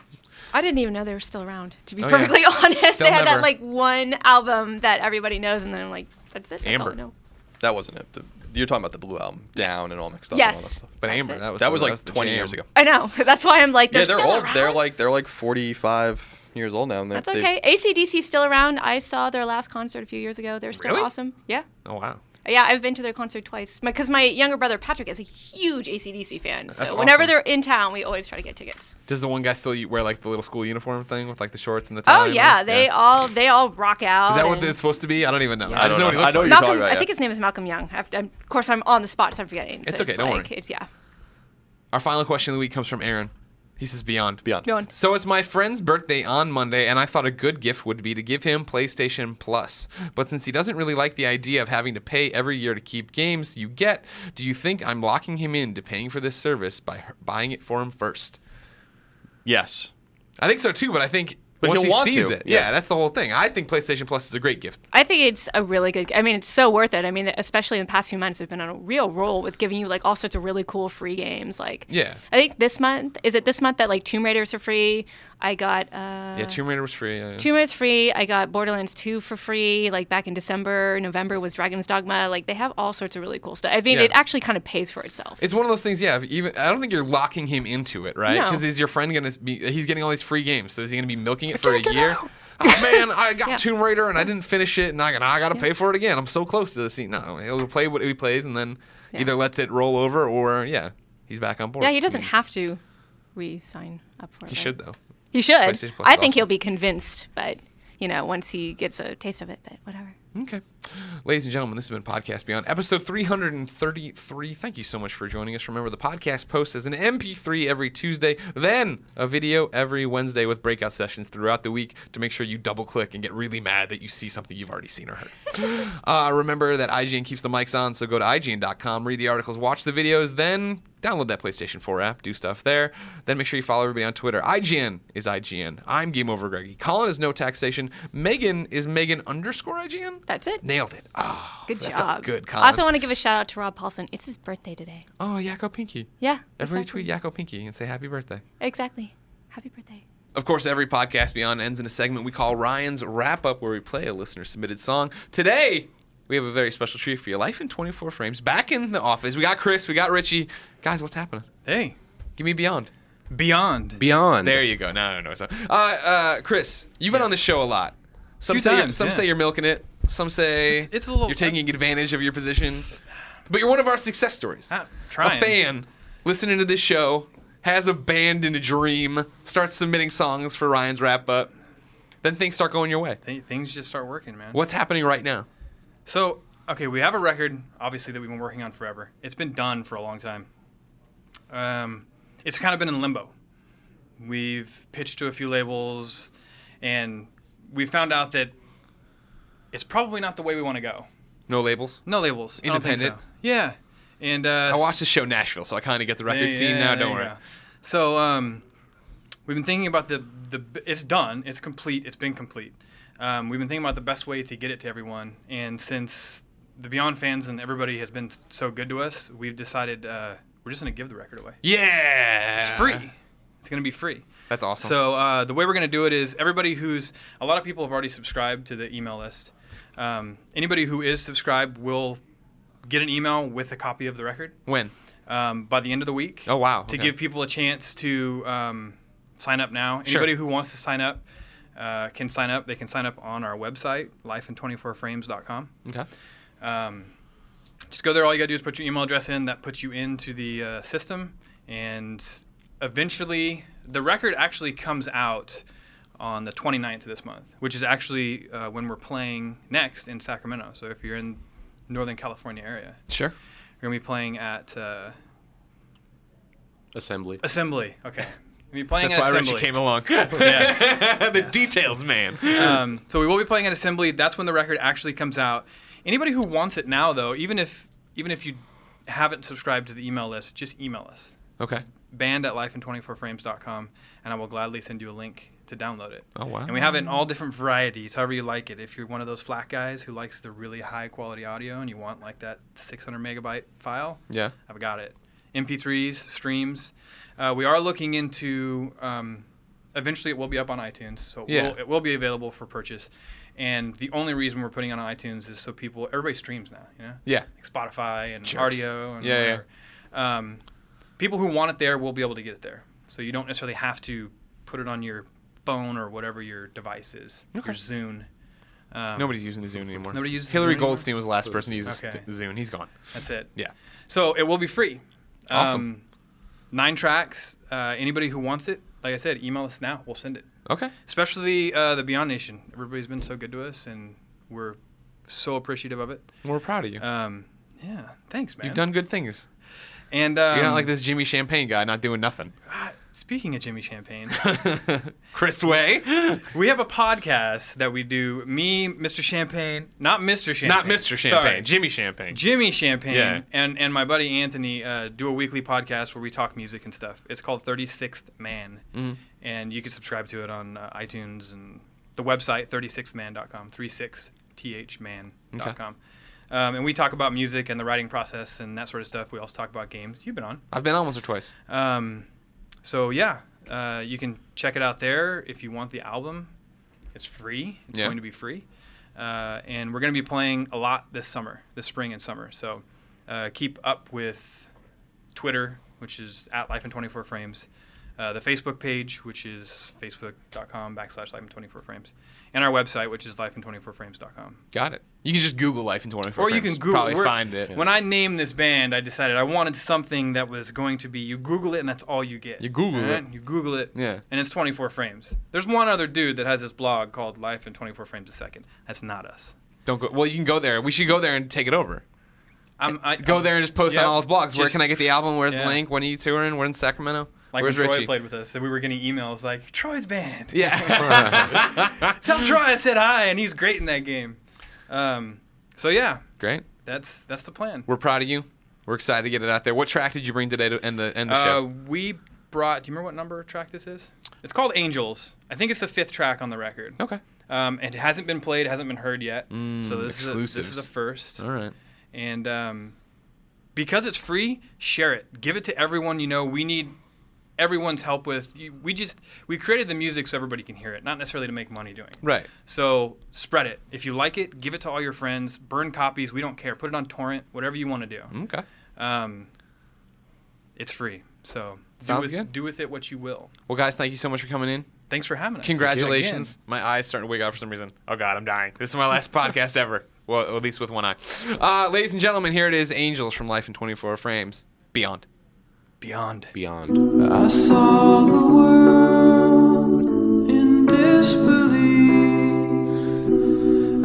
I didn't even know they were still around. To be Oh, yeah. perfectly honest, They'll they had never- that like one album that everybody knows, and then I'm like, that's it. That's all I Amber. know. That wasn't it. The- you're talking about the Blue album, Down, and all mixed up. and all that Yes. stuff. but Amber, it. that was That the- was like the 20 jam. years ago. I know. That's why I'm like, they're yeah, they're still old. around. They're like they're like 45 years old now. And they're- That's they- okay. ACDC's still around. I saw their last concert a few years ago. They're still Really? awesome. Yeah. Oh wow. Yeah, I've been to their concert twice because my, younger brother Patrick is a huge ACDC fan. So That's whenever they're in town, we always try to get tickets. Does the one guy still wear like the little school uniform thing with like the shorts and the tie? Oh yeah, they all they all rock out. Is that what it's supposed to be? I don't even know. Yeah. I just I know don't what he looks I know like. you're Malcolm, talking about, I yeah. think his name is Malcolm Young. I've, I'm, of course, I'm on the spot, so I'm forgetting. It's but okay, don't like, worry. It's yeah. Our final question of the week comes from Aaron. He says beyond. Beyond. Go on. So it's my friend's birthday on Monday, and I thought a good gift would be to give him PlayStation Plus. But since he doesn't really like the idea of having to pay every year to keep games you get, do you think I'm locking him into paying for this service by buying it for him first? Yes. I think so too, but I think But once he'll he want sees to, it, yeah. yeah. that's the whole thing. I think PlayStation Plus is a great gift. I think it's a really good. I mean, it's so worth it. I mean, especially in the past few months, they've been on a real roll with giving you like all sorts of really cool free games. Like, Yeah. I think this month is it this month that like Tomb Raiders are free. I got uh, Yeah, Tomb Raider was free. uh, Tomb Raider's free. I got Borderlands 2 for free. Like back in December, November was Dragon's Dogma. Like they have all sorts of really cool stuff. I mean, Yeah. it actually kind of pays for itself. It's one of those things, yeah. Even I don't think you're locking him into it, right? No. Because is your friend gonna be? He's getting all these free games, so is he gonna be milking it for a year? Oh man, I got Yeah. Tomb Raider and I didn't finish it, and I got I got to pay for it again. I'm so close to the scene. No, he'll play what he plays, and then Yeah. either lets it roll over, or yeah, he's back on board. yeah, he doesn't I mean, have to re-sign up for it. He should though. He should. I think he'll be convinced, but you know, once he gets a taste of it. But whatever. Okay. Ladies and gentlemen, this has been Podcast Beyond, episode 333. Thank you so much for joining us. Remember, the podcast posts as an MP3 every Tuesday, then a video every Wednesday with breakout sessions throughout the week to make sure you double click and get really mad that you see something you've already seen or heard. uh, remember that IGN keeps the mics on, so go to IGN.com, read the articles, watch the videos, then download that PlayStation 4 app, do stuff there. Then make sure you follow everybody on Twitter. IGN is IGN. I'm Game Over Greggy. Colin is No Taxation. Meghan is Meghan underscore IGN. That's it. Nailed it. Oh, Good job. Good, I also want to give a shout out to Rob Paulsen. It's his birthday today. oh, Yakko Pinky. Yeah. Everybody exactly. tweet Yakko Pinky and say happy birthday. Exactly. Happy birthday. Of course, every podcast beyond ends in a segment we call Ryan's Wrap Up, where we play a listener submitted song. Today, we have a very special treat for you. Life in 24 Frames. Back in the office. We got Chris, we got Richie. Guys, what's happening? Hey, Give me Beyond. Beyond. Beyond. There you go. No, no, no. So, uh, uh, Chris, you've been on the show a lot. Some Few say you're- times, some yeah. say you're milking it. Some say It's- it's a little- you're taking advantage of your position. But you're one of our success stories. Trying. A fan listening to this show has a band in a dream, starts submitting songs for Ryan's wrap up. Then things start going your way. Th- things just start working, man. What's happening right now? So, okay, we have a record, obviously, that we've been working on forever. It's been done for a long time. Um, it's kind of been in limbo. We've pitched to a few labels, and we found out that it's probably not the way we want to go. No labels. No labels. I don't think Independent. so. Yeah. And uh, I watched the show Nashville, so I kind of get the record Yeah, scene yeah, now. Don't worry. go. So um, we've been thinking about the the it's done. It's complete. It's been complete. Um, we've been thinking about the best way to get it to everyone, and since the Beyond fans and everybody has been so good to us, we've decided uh, we're just gonna give the record away. Yeah. It's free. It's gonna be free. That's awesome. So uh, the way we're going to do it is everybody who's a lot of people have already subscribed to the email list. Um, anybody who is subscribed will get an email with a copy of the record when? um, by the end of the week. Oh, wow. To Okay. give people a chance to um, sign up now. Sure. Anybody who wants to sign up uh, can sign up. They can sign up on our website, lifein24frames.com. Okay. Um, just go there. All you got to do is put your email address in. That puts you into the uh, system, and eventually the record actually comes out on the 29th of this month, which is actually uh, when we're playing next in Sacramento. So if you're in Northern California area, Sure. we're gonna be playing at uh, Assembly. Assembly. Okay, we'll be playing That's at why Assembly. Richie came along. Yes. the details, man. um, so we will be playing at Assembly. That's when the record actually comes out. Anybody who wants it now, though, even if even if you haven't subscribed to the email list, just email us Okay. band at lifein24frames.com, and I will gladly send you a link to download it. Oh, wow. And we have it in all different varieties, however you like it. If you're one of those flat guys who likes the really high quality audio and you want like that 600 megabyte file, Yeah. I've got it. MP3s, streams. Uh, we are looking into. Um, eventually, it will be up on iTunes, so it, Yeah. will, it will be available for purchase. And the only reason we're putting it on iTunes is so people, everybody streams now, you know, Yeah. like Spotify and Jerks. And Yeah, yeah. Um, people who want it there will be able to get it there. So you don't necessarily have to put it on your phone or whatever your device is. Okay. Your Zune. Um, Nobody's using the Zune anymore. Nobody uses Hilary Zune anymore? Goldstein was the last person to use Okay. Zune. He's gone. That's it. Yeah. So it will be free. Awesome. Um, nine tracks. Uh, anybody who wants it, like I said, email us now. We'll send it. Okay. Especially uh, the Beyond Nation. Everybody's been so good to us, and we're so appreciative of it. We're proud of you. Um, yeah, thanks, man. You've done good things. And um, You're not like this Jimmy Champagne guy not doing nothing. Speaking of Jimmy Champagne, Chris Way. we have a podcast that we do. Me, Mr. Champagne, not Mr. Champagne, Not Mr. Champagne. Sorry. Jimmy Champagne. Jimmy Champagne Yeah. and, and my buddy Anthony uh, do a weekly podcast where we talk music and stuff. It's called 36th Man. Mm-hmm. And you can subscribe to it on uh, iTunes and the website, 36thman.com, 36thman.com. Um, and we talk about music and the writing process and that sort of stuff. We also talk about games. You've been on. I've been on once or twice. Um, so, yeah, uh, you can check it out there if you want the album. It's free. It's Yeah. going to be free. Uh, and we're going to be playing a lot this summer, this spring and summer. So uh, keep up with Twitter, which is at Life in 24 Frames, uh, the Facebook page, which is facebook.com backslash Life in 24 Frames, and our website, which is lifein24frames.com. Got it. You can just Google Life in 24 Or you can Google. Probably find it. When I named this band, I decided I wanted something that was going to be you Google it and that's all you get. You Google Alright? it. You Google it. Yeah. And it's 24 frames. There's one other dude that has this blog called Life in 24 Frames a Second. That's not us. Don't go. Well, you can go there. We should go there and take it over. I'm, I, Go I'm- there and just post Yep. on all his blogs. Where can I get the album? Where's Yeah. the link? When are you touring? We're in Sacramento. Like Where's when Troy Richie? played with us, and we were getting emails like Troy's band. Yeah. Tell Troy I said hi, and he's great in that game. Um, so yeah, Great. that's that's the plan. We're proud of you. We're excited to get it out there. What track did you bring today to end the end the Uh, show? we brought. Do you remember what number track this is? It's called Angels. I think it's the fifth track on the record. Okay. Um, and it hasn't been played, hasn't been heard yet. Mm, so this is a, this is exclusives. a first. All right. And um, because it's free, share it. Give it to everyone you know. We need everyone's help with. We just we created the music so everybody can hear it, not necessarily to make money doing. it. Right. So spread it. If you like it, give it to all your friends. Burn copies. We don't care. Put it on torrent. Whatever you want to do. Okay. Um, it's free. So Sounds do with, good. Do with it what you will. Well, guys, thank you so much for coming in. Thanks for having us. Congratulations. My eye's starting to wig out for some reason. Oh, God, I'm dying. This is my last podcast ever. Well, at least with one eye. Uh, ladies and gentlemen, here it is Angels from Life in 24 Frames. Beyond. Beyond. Beyond. I saw the world in disbelief.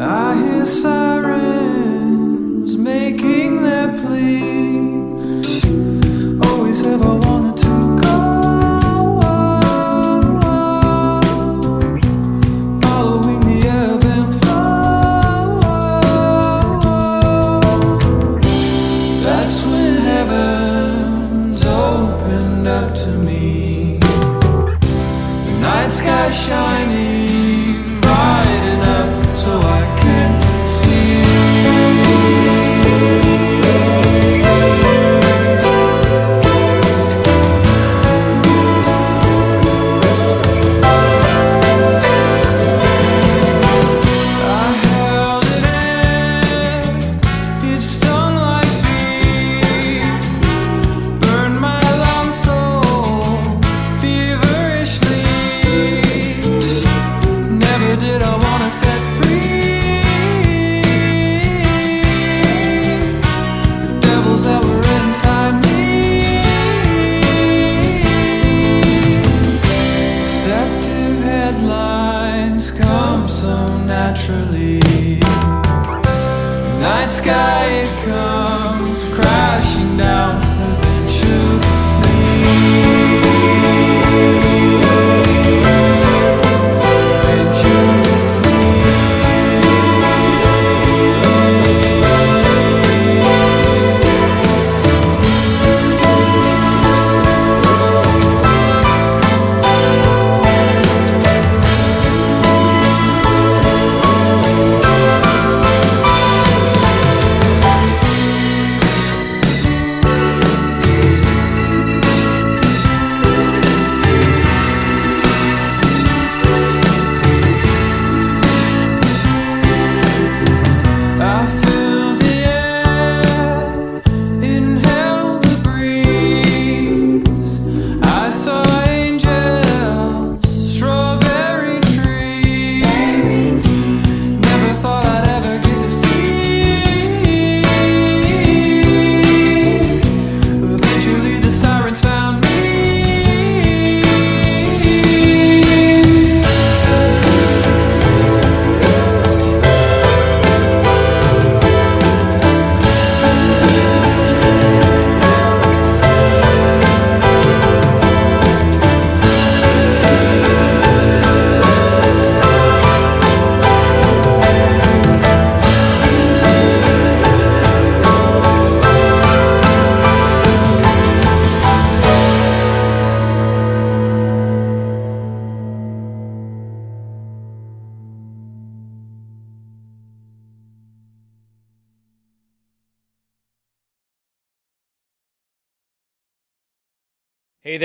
I hear sirens making their plea. Always have I wanted night